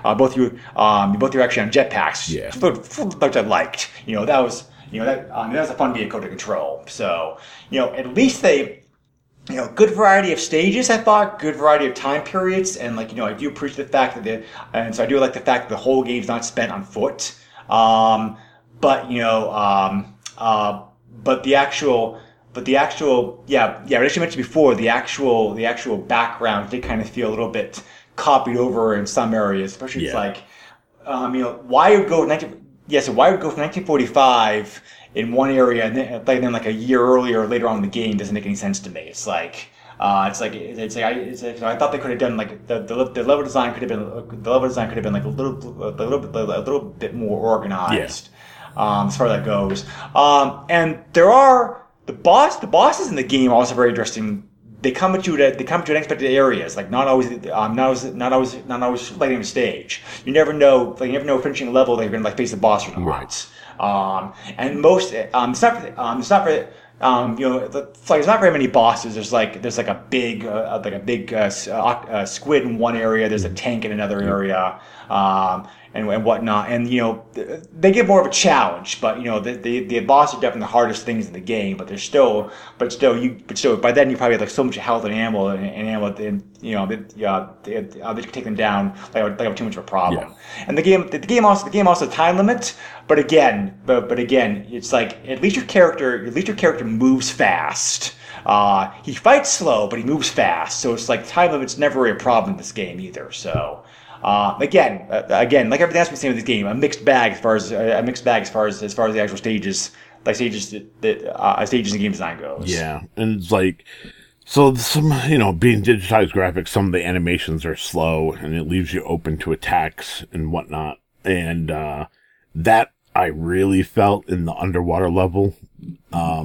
Speaker 2: uh, both you um, both you're actually on jetpacks.
Speaker 3: Yeah.
Speaker 2: Which I liked. You know that was you know that um, that was a fun vehicle to control. So you know at least they you know, good variety of stages. I thought good variety of time periods, and like you know, I do appreciate the fact that the and so I do like the fact that the whole game's not spent on foot. Um, but you know, um, uh, but the actual, but the actual, yeah, yeah. As you mentioned before, the actual, the actual background did kind of feel a little bit copied over in some areas, especially it's like um, you know, why would go 19, yeah, so why would go from 1945 in one area and then, like, then like a year earlier or later on in the game doesn't make any sense to me. It's like, uh, it's like, it's like, I, it's like, I thought they could have done like the, the, the level design could have been, the level design could have been like a little, a little bit, a little bit more organized. Um, as far as that goes. Um, and there are, the boss, the bosses in the game are also very interesting they come at you at they come at you in unexpected areas, like not always um, not always not always not always lighting the stage. You never know, like you never know finishing a level that you're gonna like face the boss or not. Um, and most um, it's not um, it's not very um, you know, the, it's like there's not very many bosses. There's like there's like a big uh, like a big uh, uh, uh, squid in one area. There's a tank in another area, um, and and whatnot. And you know, they give more of a challenge. But you know, the the, the bosses are definitely the hardest things in the game. But they're still, but still, you but still by then you probably have like so much health and ammo and, and ammo. And, you know, that yeah, they, uh, they can take them down like like too much of a problem. And the game the, the game also the game also time limit. But again, but but again, it's like at least your character at least your character moves fast. Uh, he fights slow, but he moves fast. So it's like time limit's never really a problem in this game either. So uh, again, uh, again, like everything else we've seen with this game, a mixed bag as far as a mixed bag as far as as far as the actual stages, like stages that, that uh, stages in game design goes.
Speaker 3: Yeah, and it's like so some you know being digitized graphics, some of the animations are slow, and it leaves you open to attacks and whatnot, and uh, that I really felt in the underwater level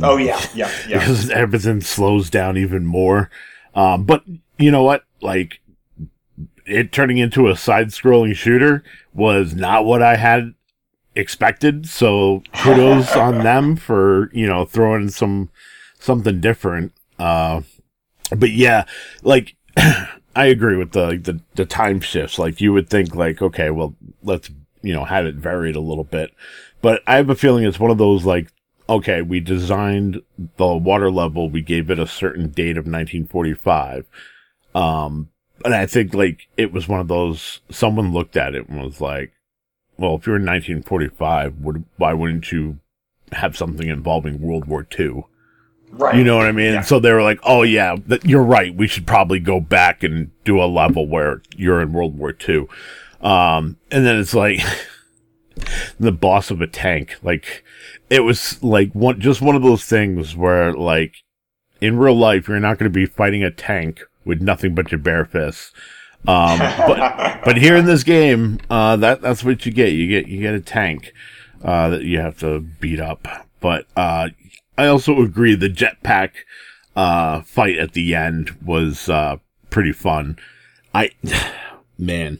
Speaker 2: Oh yeah, yeah, yeah. (laughs)
Speaker 3: because everything slows down even more. Um, but you know what? Like it turning into a side-scrolling shooter was not what I had expected. So kudos (laughs) on them for you know throwing some something different. Uh, but yeah, like (clears throat) I agree with the, the the time shifts. Like you would think, like okay, well let's you know have it varied a little bit. But I have a feeling it's one of those like okay, we designed the water level, we gave it a certain date of 1945. Um, and I think like it was one of those, someone looked at it and was like, well, if you're in 1945, would, why wouldn't you have something involving World War II?
Speaker 2: Right.
Speaker 3: You know what I mean?
Speaker 2: Yeah.
Speaker 3: So they were like, oh yeah, that, you're right. We should probably go back and do a level where you're in World War II. Um, and then it's like (laughs) the boss of a tank. Like it was like one, just one of those things where like in real life, you're not going to be fighting a tank with nothing but your bare fists. Um, but, (laughs) but here in this game, uh, that, that's what you get. You get, you get a tank, uh, that you have to beat up. But, uh, I also agree the jetpack, uh, fight at the end was, uh, pretty fun. I, (sighs) man,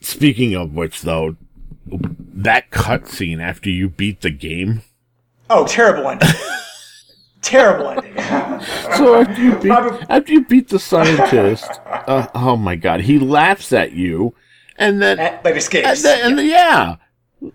Speaker 3: speaking of which though, that cutscene after you beat the game.
Speaker 2: Oh, terrible ending. (laughs) terrible (laughs) ending.
Speaker 3: So after you beat, after you beat the scientist, (laughs) uh, oh my god, he laughs at you, and then
Speaker 2: Eh, like escapes.
Speaker 3: and then, and then yeah,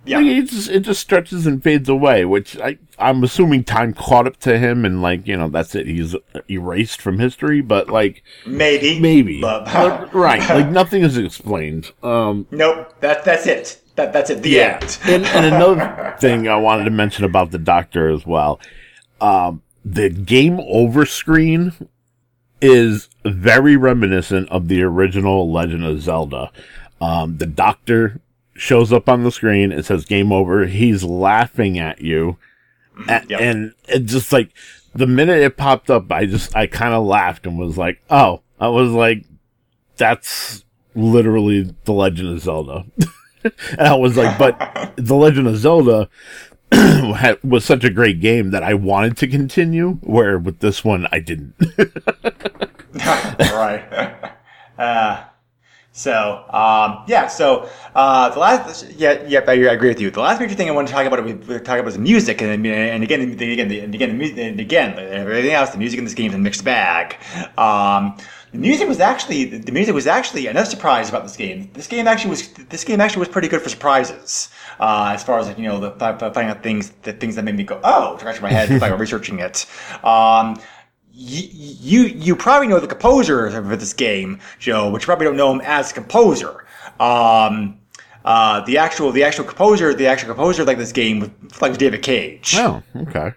Speaker 2: Yeah.
Speaker 3: Like, it just it just stretches and fades away. Which I I'm assuming time caught up to him, and like you know that's it. He's erased from history, but like
Speaker 2: Maybe.
Speaker 3: maybe
Speaker 2: But-
Speaker 3: But, right, (laughs) like nothing is explained. Um,
Speaker 2: Nope. That that's it. That that's it. The
Speaker 3: yeah.
Speaker 2: end.
Speaker 3: and, and another thing I wanted to mention about the doctor as well. Um, the game over screen is very reminiscent of the original Legend of Zelda. Um, the doctor shows up on the screen. It says game over. He's laughing at you. A-
Speaker 2: Yep.
Speaker 3: And it just like the minute it popped up, I just, I kind of laughed and was like, oh, I was like, that's literally the Legend of Zelda. (laughs) and I was like, but (laughs) the Legend of Zelda (clears throat) was such a great game that I wanted to continue. Where with this one, I didn't. (laughs)
Speaker 2: right. (laughs) Uh, so um, yeah, so uh, the last yeah yeah I agree with you. The last major thing I want to talk about we we talk about is music, and and again and again and again and again everything else. The music in this game is a mixed bag. Um, the music was actually the music was actually another surprise about this game. This game actually was this game actually was pretty good for surprises. Uh, as far as like, you know, the, finding out things, the things that made me go, oh, scratch my head by (laughs) researching it. Um, you, you you probably know the composer of this game, Joe, but you probably don't know him as a composer. Um, uh, the actual the actual composer the actual composer like this game was like David Cage,
Speaker 3: oh, okay.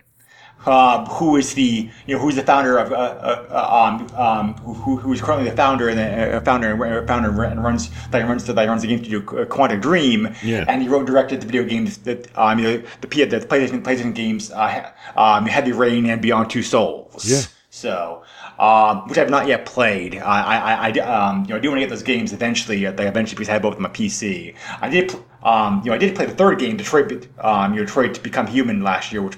Speaker 2: Um, who is the you know who's the founder of uh, uh, um, um, who, who is currently the founder and the uh, founder and founder and runs that runs the that runs the game studio uh, Quantic Dream,
Speaker 3: Yeah.
Speaker 2: and he wrote directed the video games that um, the P the PlayStation PlayStation games uh, um, Heavy Rain and Beyond Two Souls.
Speaker 3: Yeah.
Speaker 2: So, um, which I've not yet played. I, I, I, um, you know, I do want to get those games eventually. Uh, like eventually, because I have both on my PC. I did, um, you know, I did play the third game, Detroit, um, you know, Detroit to Become Human last year, which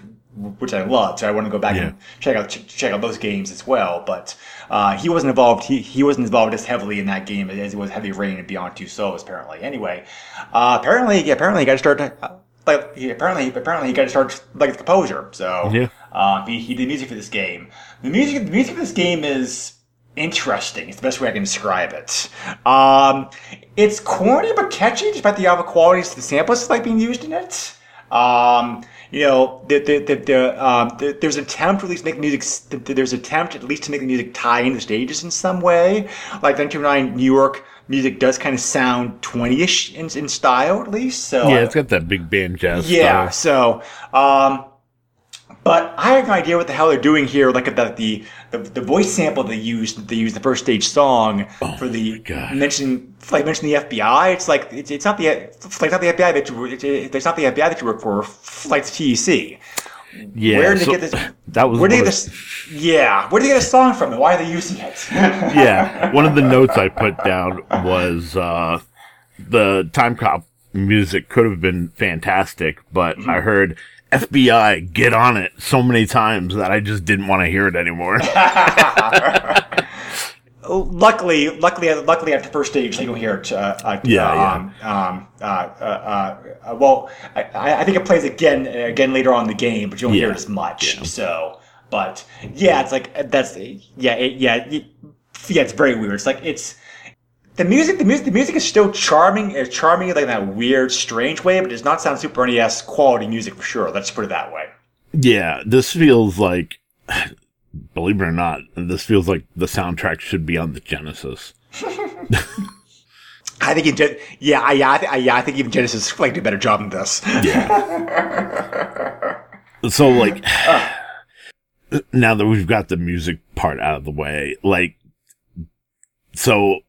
Speaker 2: which I loved. So I want to go back and check out ch- check out those games as well. But uh, he wasn't involved. He, he wasn't involved as heavily in that game as he was Heavy Rain and Beyond Two Souls. Apparently, anyway. Uh, apparently, yeah, apparently, he got to start. Uh, like he, apparently, apparently, he got to start like the composer. So
Speaker 3: Yeah.
Speaker 2: uh, he, he did music for this game. The music, the music for this game is interesting. It's the best way I can describe it. Um, it's corny but catchy, despite the other qualities of the samples like being used in it. Um, you know, the, the, the, the, um, the, there's an attempt to at least make music. There's an attempt at least to make the music tie into the stages in some way. Like 1909 New York music does kind of sound 20ish in, in style, at least. So
Speaker 3: Yeah, it's got that big band jazz.
Speaker 2: yeah.
Speaker 3: style.
Speaker 2: So, um, but I have no idea what the hell they're doing here. Like the the the, the voice sample they used they used the first stage song for the mention like mention the FBI. It's like it's, it's not the it's like not the FBI that you it, it, it's not the FBI that you work for. Like the TEC.
Speaker 3: yeah.
Speaker 2: Where did
Speaker 3: so
Speaker 2: they get this? (laughs)
Speaker 3: That was
Speaker 2: Where did they get
Speaker 3: of-
Speaker 2: this? Yeah. Where did they get a song from? And why are they using it? (laughs)
Speaker 3: yeah, one of the notes I put down was uh, the Timecop music could have been fantastic, but
Speaker 2: Mm-hmm.
Speaker 3: I heard FBI get on it so many times that I just didn't want to hear it anymore. (laughs)
Speaker 2: luckily, luckily, luckily after the first stage, you don't hear it. Uh, uh,
Speaker 3: Yeah,
Speaker 2: um, Um, uh, uh, uh, well, I- I, I think it plays again, again later on in the game, but you don't hear it as much.
Speaker 3: yeah.
Speaker 2: So, but yeah, it's like that's yeah, it, yeah, it, yeah. It's very weird. It's like it's the music. The music. The music is still charming. It's charming like in that weird, strange way, but it does not sound Super NES quality music for sure. Let's put it that way.
Speaker 3: yeah, this feels like, (sighs) believe it or not, this feels like the soundtrack should be on the Genesis. (laughs)
Speaker 2: I think, in yeah, I, yeah, I, th- I, yeah, I think even Genesis like did a better job than this. Yeah. (laughs)
Speaker 3: So like (sighs) now that we've got the music part out of the way, like so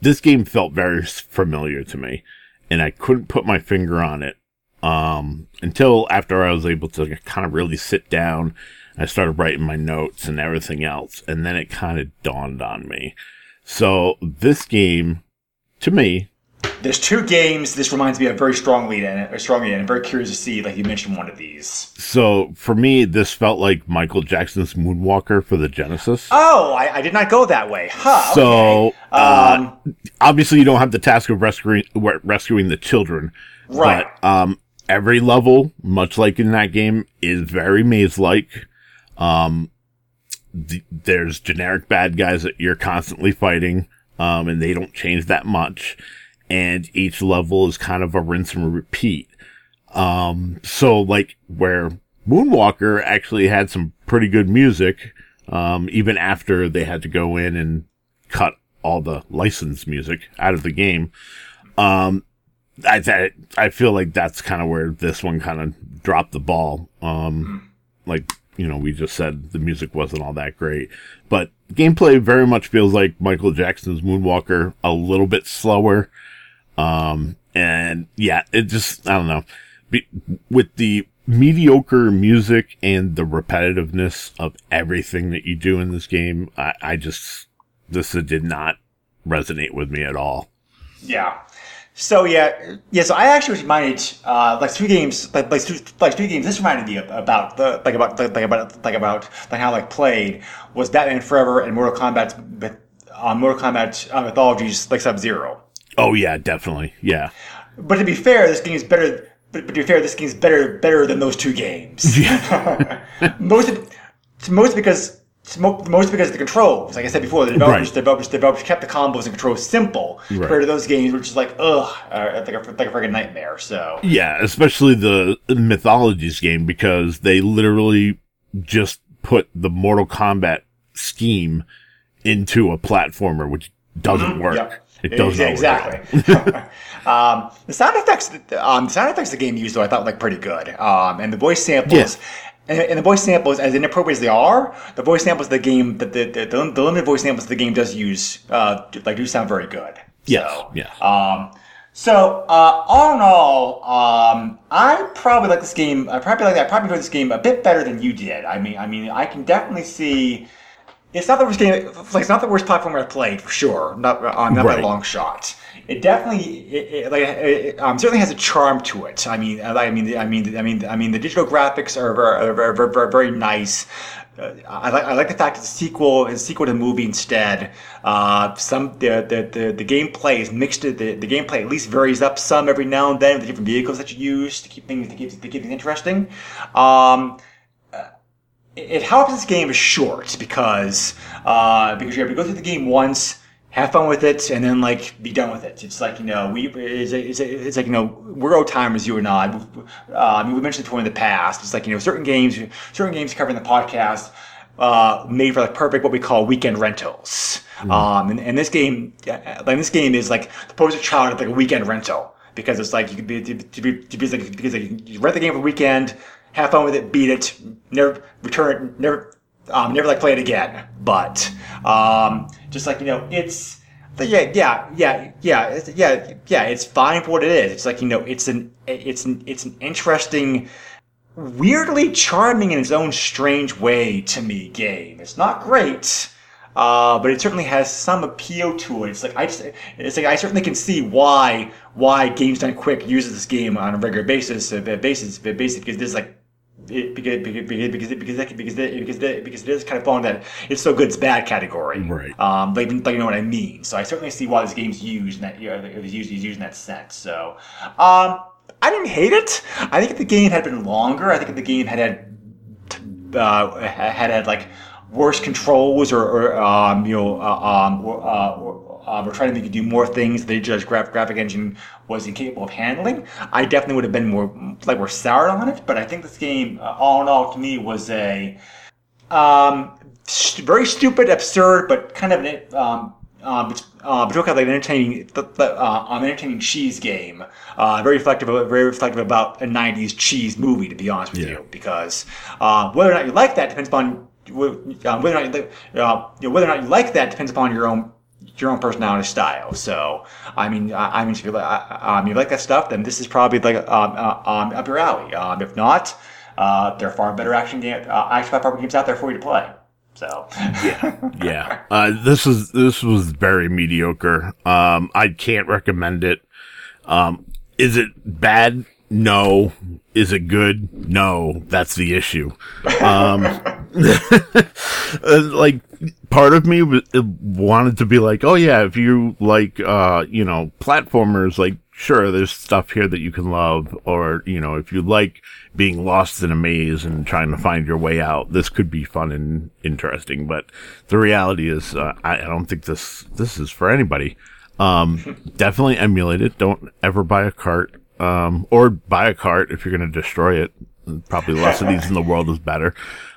Speaker 3: this game felt very familiar to me and I couldn't put my finger on it um until after I was able to kind of really sit down I started writing my notes and everything else and then it kind of dawned on me. So this game to me
Speaker 2: There's two games this reminds me of very strongly in it, or strongly in. I'm very curious to see, like you mentioned one of these.
Speaker 3: so for me this felt like Michael Jackson's Moonwalker for the Genesis.
Speaker 2: Oh, I, I did not go that way. Huh.
Speaker 3: So,
Speaker 2: okay.
Speaker 3: uh,
Speaker 2: um,
Speaker 3: obviously you don't have the task of rescuing rescuing the children,
Speaker 2: Right.
Speaker 3: But um, every level, much like in that game, is very maze-like. Um, th- there's generic bad guys that you're constantly fighting, um, and they don't change that much. And each level is kind of a rinse and repeat. Um, so like where Moonwalker actually had some pretty good music, um, even after they had to go in and cut all the licensed music out of the game. Um, I th- I feel like that's kind of where this one kind of dropped the ball. Um, like you know, we just said the music wasn't all that great, but gameplay very much feels like Michael Jackson's Moonwalker, a little bit slower. Um, and yeah, it just I don't know, Be- with the mediocre music and the repetitiveness of everything that you do in this game, I, I just this did not resonate with me at all.
Speaker 2: yeah. So yeah, yeah. So I actually was reminded, uh, like two games, like like two, like two games. This reminded me about the like about like about like about like how like played was Batman Forever and Mortal Kombat, uh, Mortal Kombat uh, Mythologies like Sub Zero.
Speaker 3: Oh yeah, definitely. Yeah.
Speaker 2: But to be fair, this game is better. But, but to be fair, this game is better better than those two games. Yeah. (laughs) most most because most because of the controls. Like I said before, the developers,
Speaker 3: Right.
Speaker 2: developers, developers kept the combos and controls simple
Speaker 3: Right.
Speaker 2: compared to those games, which is like ugh, uh, like a like a freaking nightmare. So
Speaker 3: Yeah, especially the Mythologies game because they literally just put the Mortal Kombat scheme into a platformer, which doesn't work.
Speaker 2: Yep.
Speaker 3: It does
Speaker 2: exactly. (laughs) um, the sound effects, um, the sound effects the game used, though, I thought like pretty good. Um, and the voice samples, and, and the voice samples, as inappropriate as they are, the voice samples of the game, the the, the, the limited voice samples the game does use, uh, like do sound very good.
Speaker 3: Yes,
Speaker 2: So,
Speaker 3: yes.
Speaker 2: Um, so uh, all in all, um, I probably like this game. I probably like I probably enjoyed this game a bit better than you did. I mean, I mean, I can definitely see. It's not the worst game. Like, it's not the worst platformer I've played for sure. Not, uh, not by
Speaker 3: Right.
Speaker 2: a long shot. it definitely it, it, like it, um, certainly has a charm to it. I mean, I mean, I mean, I mean, I mean, the digital graphics are very, very, very, very, very nice. Uh, I like I like the fact it's a sequel it's a sequel to the movie instead. Uh, some the, the the the gameplay is mixed. The, the gameplay at least varies up some every now and then with the different vehicles that you use to keep things to keep, to keep things interesting. Um, it helps this game is short because uh, because you have to go through the game once, have fun with it, and then like be done with it. It's like you know we it's, it's, it's like you know we're old timers, you and I. Uh, I mean, we mentioned it before in the past. It's like you know certain games, certain games covering the podcast. Uh, made for like perfect what we call weekend rentals. Mm. Um, and, and this game, like this game is like the poster child of like a weekend rental because it's like you could be to, to be to be like because like, you rent the game for a weekend, have fun with it, beat it, never return it, never, um, never like play it again. But um, just like you know, it's yeah, yeah, yeah, yeah, yeah, yeah. It's fine for what it is. It's like you know, it's an it's an it's an interesting, weirdly charming in its own strange way to me game. It's not great. Uh, but it certainly has some appeal to it. It's like I just, it's like I certainly can see why why Games Done Quick uses this game on a regular basis, uh, basis, basis because there's like it, because because because because because that, because that, because that, because it is kind of falling that it's so good it's bad category.
Speaker 3: Right.
Speaker 2: Um, like, like you know what I mean. So I certainly see why this game's used in that you know, it was used, used in that sense. So um, I didn't hate it. I think if the game had been longer, I think if the game had had uh, had had like worse controls or, or um, you know uh, um, or, uh, or uh, we're trying to make it do more things the judge graph, graphic engine was incapable of handling. I definitely would have been more like more sour on it, but I think this game, uh, all in all, to me was a um, st- very stupid, absurd, but kind of an um, uh, uh, but like an entertaining, uh, um, entertaining cheese game. Uh, very reflective, of, very reflective about a '90s cheese movie, to be honest with
Speaker 3: Yeah.
Speaker 2: you. Because uh, whether or not you like that depends upon uh, whether or not you, uh, you know, whether or not you like that depends upon your own your own personality style. So, I mean, I, I mean, if you, like, um, you like that stuff, then this is probably like um, uh, um, up your alley. Um, if not, uh, there are far better action game, uh, action platform games out there for you to play. So,
Speaker 3: yeah. (laughs) Uh, this is this was very mediocre. Um, I can't recommend it. Um, is it bad? No. Is it good? No. That's the issue. Um, (laughs) uh, like part of me wanted to be like, oh yeah, if you like, uh, you know, platformers, like sure, there's stuff here that you can love, or you know, if you like being lost in a maze and trying to find your way out, this could be fun and interesting. But the reality is, uh, I, I don't think this this is for anybody. Um, definitely emulate it. Don't ever buy a cart, um, or buy a cart if you're going to destroy it. Probably less of these in the world is better.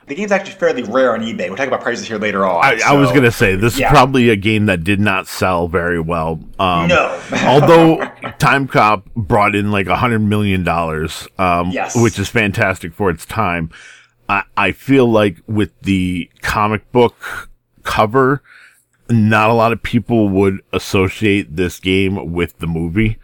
Speaker 2: the game's actually fairly rare on eBay. We'll talk about prices here later on.
Speaker 3: I, I was going to say this
Speaker 2: yeah.
Speaker 3: is probably a game that did not sell very well. Um,
Speaker 2: No. (laughs)
Speaker 3: although Timecop brought in like a hundred million dollars, um,
Speaker 2: Yes.
Speaker 3: which is fantastic for its time. I, I feel like with the comic book cover, not a lot of people would associate this game with the movie.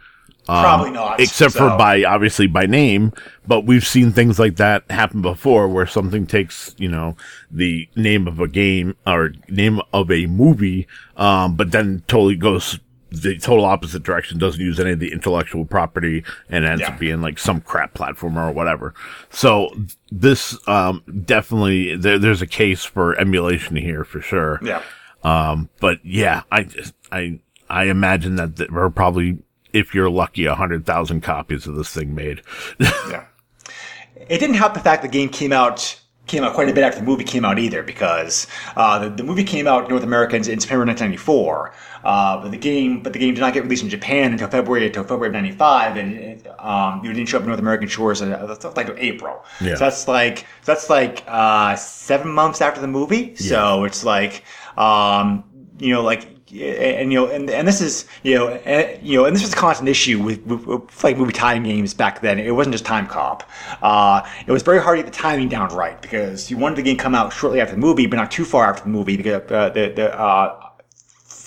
Speaker 2: Probably not.
Speaker 3: except for by obviously by name but we've seen things like that happen before where something takes you know the name of a game or name of a movie um but then totally goes the total opposite direction doesn't use any of the intellectual property and ends
Speaker 2: Yeah.
Speaker 3: up being like some crap platformer or whatever so this um definitely there, there's a case for emulation here for sure
Speaker 2: Yeah.
Speaker 3: um, but yeah, I just, I, I imagine that there are probably, if you're lucky, a hundred thousand copies of this thing made. (laughs)
Speaker 2: Yeah. It didn't help the fact the game came out came out quite a bit after the movie came out either, because uh, the, the movie came out in North America in, in September 1994. Uh, but the game, but the game did not get released in Japan until February until February of '95, and it, um, it didn't show up in North American shores until uh, like April.
Speaker 3: Yeah.
Speaker 2: So that's like that's like uh, seven months after the movie. yeah. So it's like um, you know like and you know, and, and this is you know, and, you know, and this was a constant issue with, with, with like movie time games back then. It wasn't just Timecop. Uh, it was very hard to get the timing down right because you wanted the game to come out shortly after the movie, but not too far after the movie because uh, the the uh,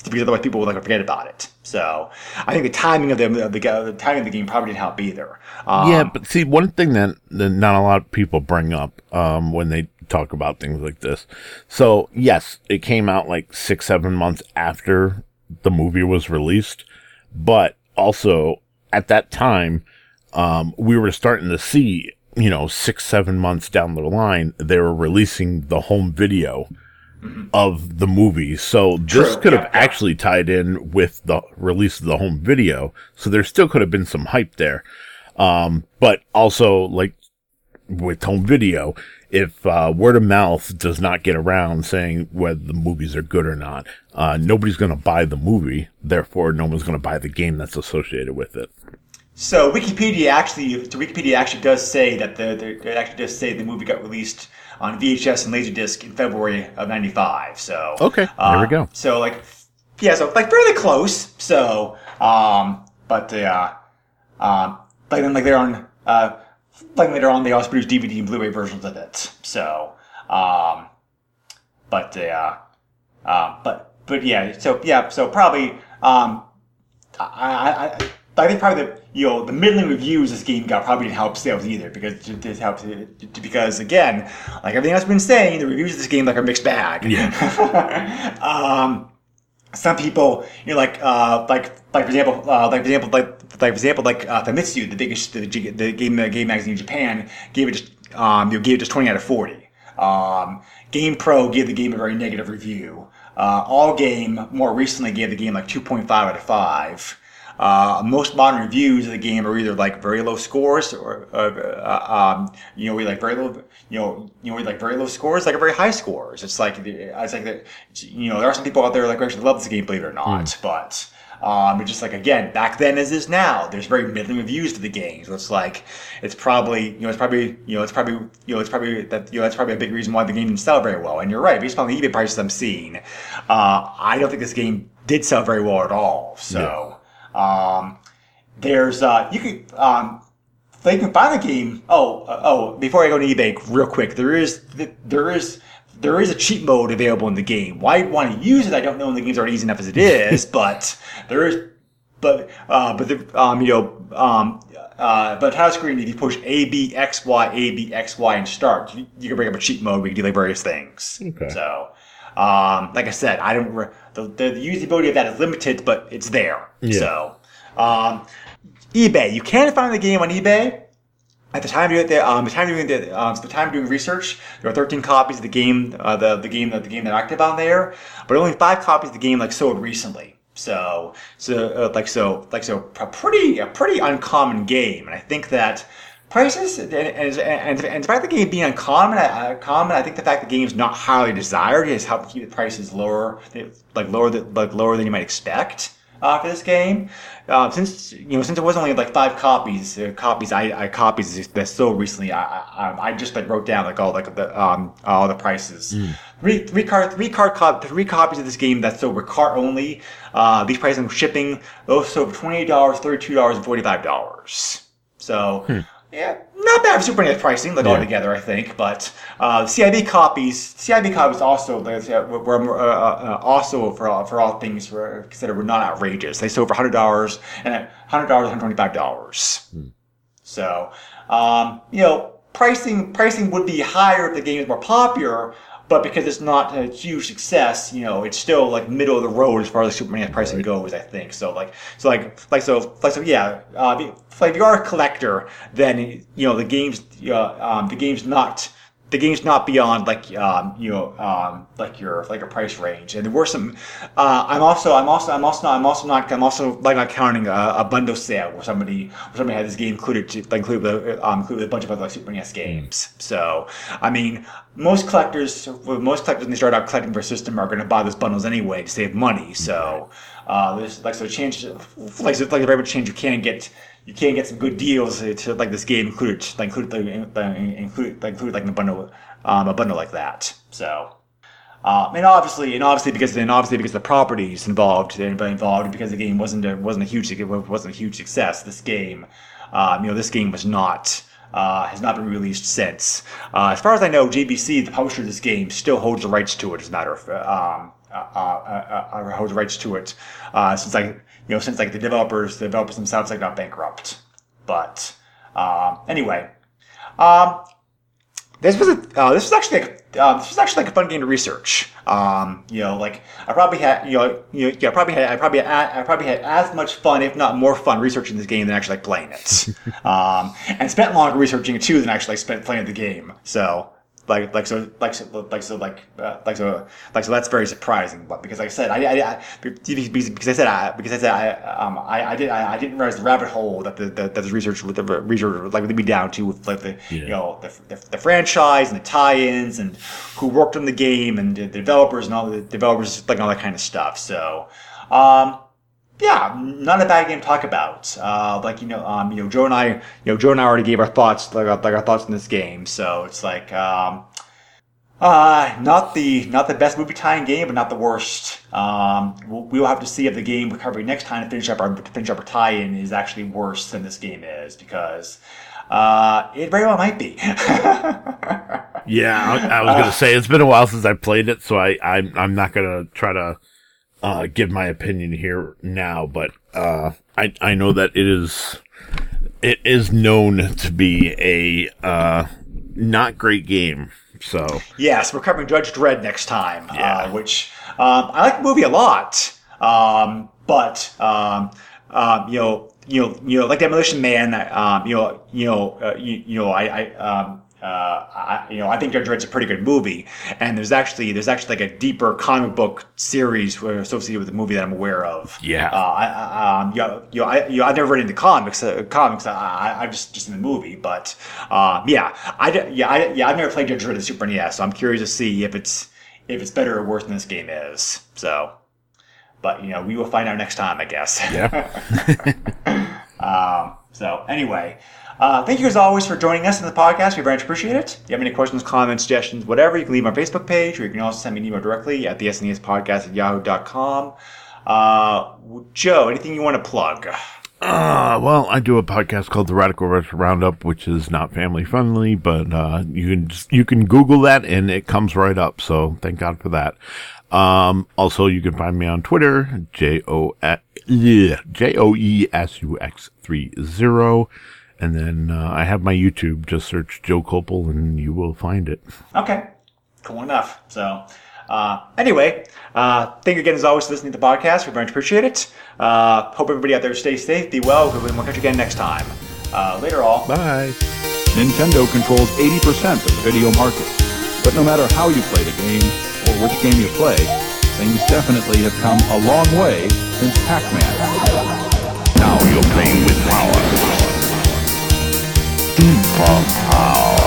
Speaker 2: because otherwise people would like forget about it. So I think the timing of the of the, the timing of the game probably didn't help either. Um,
Speaker 3: yeah, but see, one thing that, that not a lot of people bring up um, when they talk about things like this. So yes, it came out like six, seven months after the movie was released, but also at that time, um, we were starting to see, you know, six, seven months down the line, they were releasing the home video of the movie. So this
Speaker 2: True,
Speaker 3: could have
Speaker 2: yeah, yeah.
Speaker 3: actually tied in with the release of the home video. So there still could have been some hype there. Um, but also like with home video, if uh, word of mouth does not get around saying whether the movies are good or not, uh, nobody's going to buy the movie. Therefore, no one's going to buy the game that's associated with it.
Speaker 2: So Wikipedia actually, Wikipedia actually does say that the, the it actually does say the movie got released on VHS and Laserdisc in February of '95. So
Speaker 3: Okay, there
Speaker 2: uh,
Speaker 3: we go.
Speaker 2: So like, yeah, so like fairly close. So, um, but uh, um, like then like they're on, uh, like later on they also produced DVD and Blu-ray versions of it. So, um, but uh, uh, but but yeah, so yeah, so probably um, I, I, I, think probably the you know the middling reviews this game got probably didn't help sales either because it did help because again like everything else I've been saying the reviews of this game like are mixed bag.
Speaker 3: Yeah. (laughs)
Speaker 2: um, some people you know like uh like like for example uh, like for example like like for example like uh, Famitsu the biggest the, the game the game magazine in Japan gave it just um you know, gave it just twenty out of forty. Um, GamePro gave the game a very negative review. Uh, AllGame more recently gave the game like 2.5 out of 5. Uh, most modern reviews of the game are either like very low scores or uh, uh, um, you know we like very low you know you know we like very low scores like very high scores. It's like the- it's like that you know there are some people out there like who actually love this game believe it or not, but um, it's just like again, back then as is now, there's very middling reviews to the game. So it's like it's probably you know it's probably you know it's probably you know it's probably that you know that's probably a big reason why the game didn't sell very well. And you're right, based on the eBay prices I'm seeing, uh, I don't think this game did sell very well at all. So um, there's uh, you could um, they can find the game. Oh, uh, oh! Before I go to eBay, real quick, there is there is there is a cheat mode available in the game. Why you want to use it, I don't know. And the game's already easy enough as it is, (laughs) but there is, but uh, but the um, you know um. Uh, but title screen, if you push A, B, X, Y, A, B, X, Y, and start, you, you can bring up a cheat mode where you can do like various things.
Speaker 3: Okay.
Speaker 2: So, um, like I said, I don't. Re- the, the usability of that is limited, but it's there.
Speaker 3: Yeah.
Speaker 2: So, um, eBay. You can find the game on eBay. At the time of doing um, the time doing the, um, the time doing research, there are 13 copies of the game, uh, the the game that the game that active on there, but only five copies of the game like sold recently. So so uh, like so like so a pretty a pretty uncommon game, and I think that prices and and, and, and despite the game being uncommon, uh, common, I think the fact the game's not highly desired has helped keep the prices lower, like lower than like lower than you might expect uh, for this game. Uh, since you know, since it was only like five copies, uh, copies I, I copies that sold recently, I, I I just like wrote down like all like the um all the prices. Three three card three card cop three copies of this game that sold were cart only. Uh, these prices and shipping those sold for twenty eight dollars, thirty two dollars, and forty five dollars. So. Yeah, not bad for Super NES pricing, like
Speaker 3: Yeah.
Speaker 2: altogether, I think. But uh, CIB copies, CIB copies also like, were, were uh, uh, also for all, for all things were considered were not outrageous. They sold for hundred dollars and hundred dollars, one twenty five dollars. So, um, you know, pricing pricing would be higher if the game is more popular, but because it's not a huge success, you know, it's still like middle of the road as far as Super NES pricing goes. I think so. Like so, like like so, like so. Yeah, uh, if like if you are a collector, then you know the game's uh, um, the game's not. The game's not beyond like um, you know um, like your like a price range, and there were some. Uh, I'm also I'm also I'm also not I'm also not I'm also like not counting a, a bundle sale where somebody where somebody had this game included to, like included with, um, included with a bunch of other like Super NES games. So I mean, most collectors most collectors when they start out collecting for a system are going to buy those bundles anyway to save money. So uh, there's like so change like so, like very much change you can get you can't get some good deals to, like this game included like include include include like a bundle um, a bundle like that. So. Um, and obviously, and obviously because and obviously because the properties involved involved because the game wasn't a, wasn't a huge wasn't a huge success. This game, um, you know, this game was not uh, has not been released since. Uh, as far as I know, JVC, the publisher of this game, still holds the rights to it. As a matter of um, uh, uh, uh, uh, holds the rights to it since like you know since like the developers the developers themselves like not bankrupt. But um, anyway, um, this was a, uh, this was actually like, uh, this was actually like a fun game to research. Um, you know, like I probably had you know you know, yeah, I probably had I probably had, I probably had as much fun, if not more fun, researching this game than actually like playing it. (laughs) um, and spent longer researching it too than actually like, spent playing the game. So like like so like so like so like uh, like so like so that's very surprising but because like I said I, I, I because I said I because I said I um I, I did I, I didn't realize the rabbit hole that the, the that the research with the research like would be down to with like the you know the, the, the franchise and the tie-ins and who worked on the game and the developers and all the developers like all that kind of stuff. So um yeah, not a bad game to talk about. Uh, like you know, um, you know, Joe and I, you know, Joe and I already gave our thoughts, like, our- like our thoughts on this game. So it's like, um, uh, not the not the best movie tie-in game, but not the worst. Um, we'll, we will have to see if the game covering next time to finish up our to finish up our tie-in is actually worse than this game is because uh, it very well might be. (laughs)
Speaker 3: Yeah, I, I was gonna say it's been a while since I played it, so I I'm, I'm not gonna try to uh, give my opinion here now, but uh, I I know that it is it is known to be a uh, not great game. So
Speaker 2: Yes, we're covering Judge Dredd next time,
Speaker 3: Yeah.
Speaker 2: uh, which um, I like the movie a lot, um, but um, um, you know, you know, you know, like Demolition Man, um, you know, you know, uh, you, you know, I, I um, uh, I, you know, I think Judge Dredd's a pretty good movie, and there's actually there's actually like a deeper comic book series associated with the movie that I'm aware of.
Speaker 3: Yeah.
Speaker 2: Uh, I, um, you know, you know, I, you know, I've never read into comics. Uh, comics, I, I, I'm just just in the movie, but um, yeah, I, yeah, I, yeah, I've never played Judge Dredd Super NES, so I'm curious to see if it's if it's better or worse than this game is. So, but you know, we will find out next time, I guess.
Speaker 3: yeah, (laughs)
Speaker 2: Um, so anyway, uh, thank you as always for joining us in the podcast. We very much appreciate it. If you have any questions, comments, suggestions, whatever, you can leave our Facebook page, or you can also send me an email directly at the SNES podcast at yahoo.com. Uh, Joe, anything you want to plug?
Speaker 3: Uh, well, I do a podcast called the Radical Retro Roundup, which is not family friendly, but uh, you can just, you can Google that and it comes right up. So thank God for that. Um, also, you can find me on Twitter, J O J O E S U X three zero, and then uh, I have my YouTube. Just search Joe Copel and you will find it.
Speaker 2: Okay, cool enough. So, uh, anyway, uh, thank you again as always for listening to the podcast. We very much appreciate it. Uh, hope everybody out there stays safe, be well. And we'll catch you again next time. Uh, later, all.
Speaker 3: Bye.
Speaker 4: Nintendo controls 80% of the video market. But no matter how you play the game, or which game you play, things definitely have come a long way since Pac-Man.
Speaker 5: Now you're playing with power. Super power.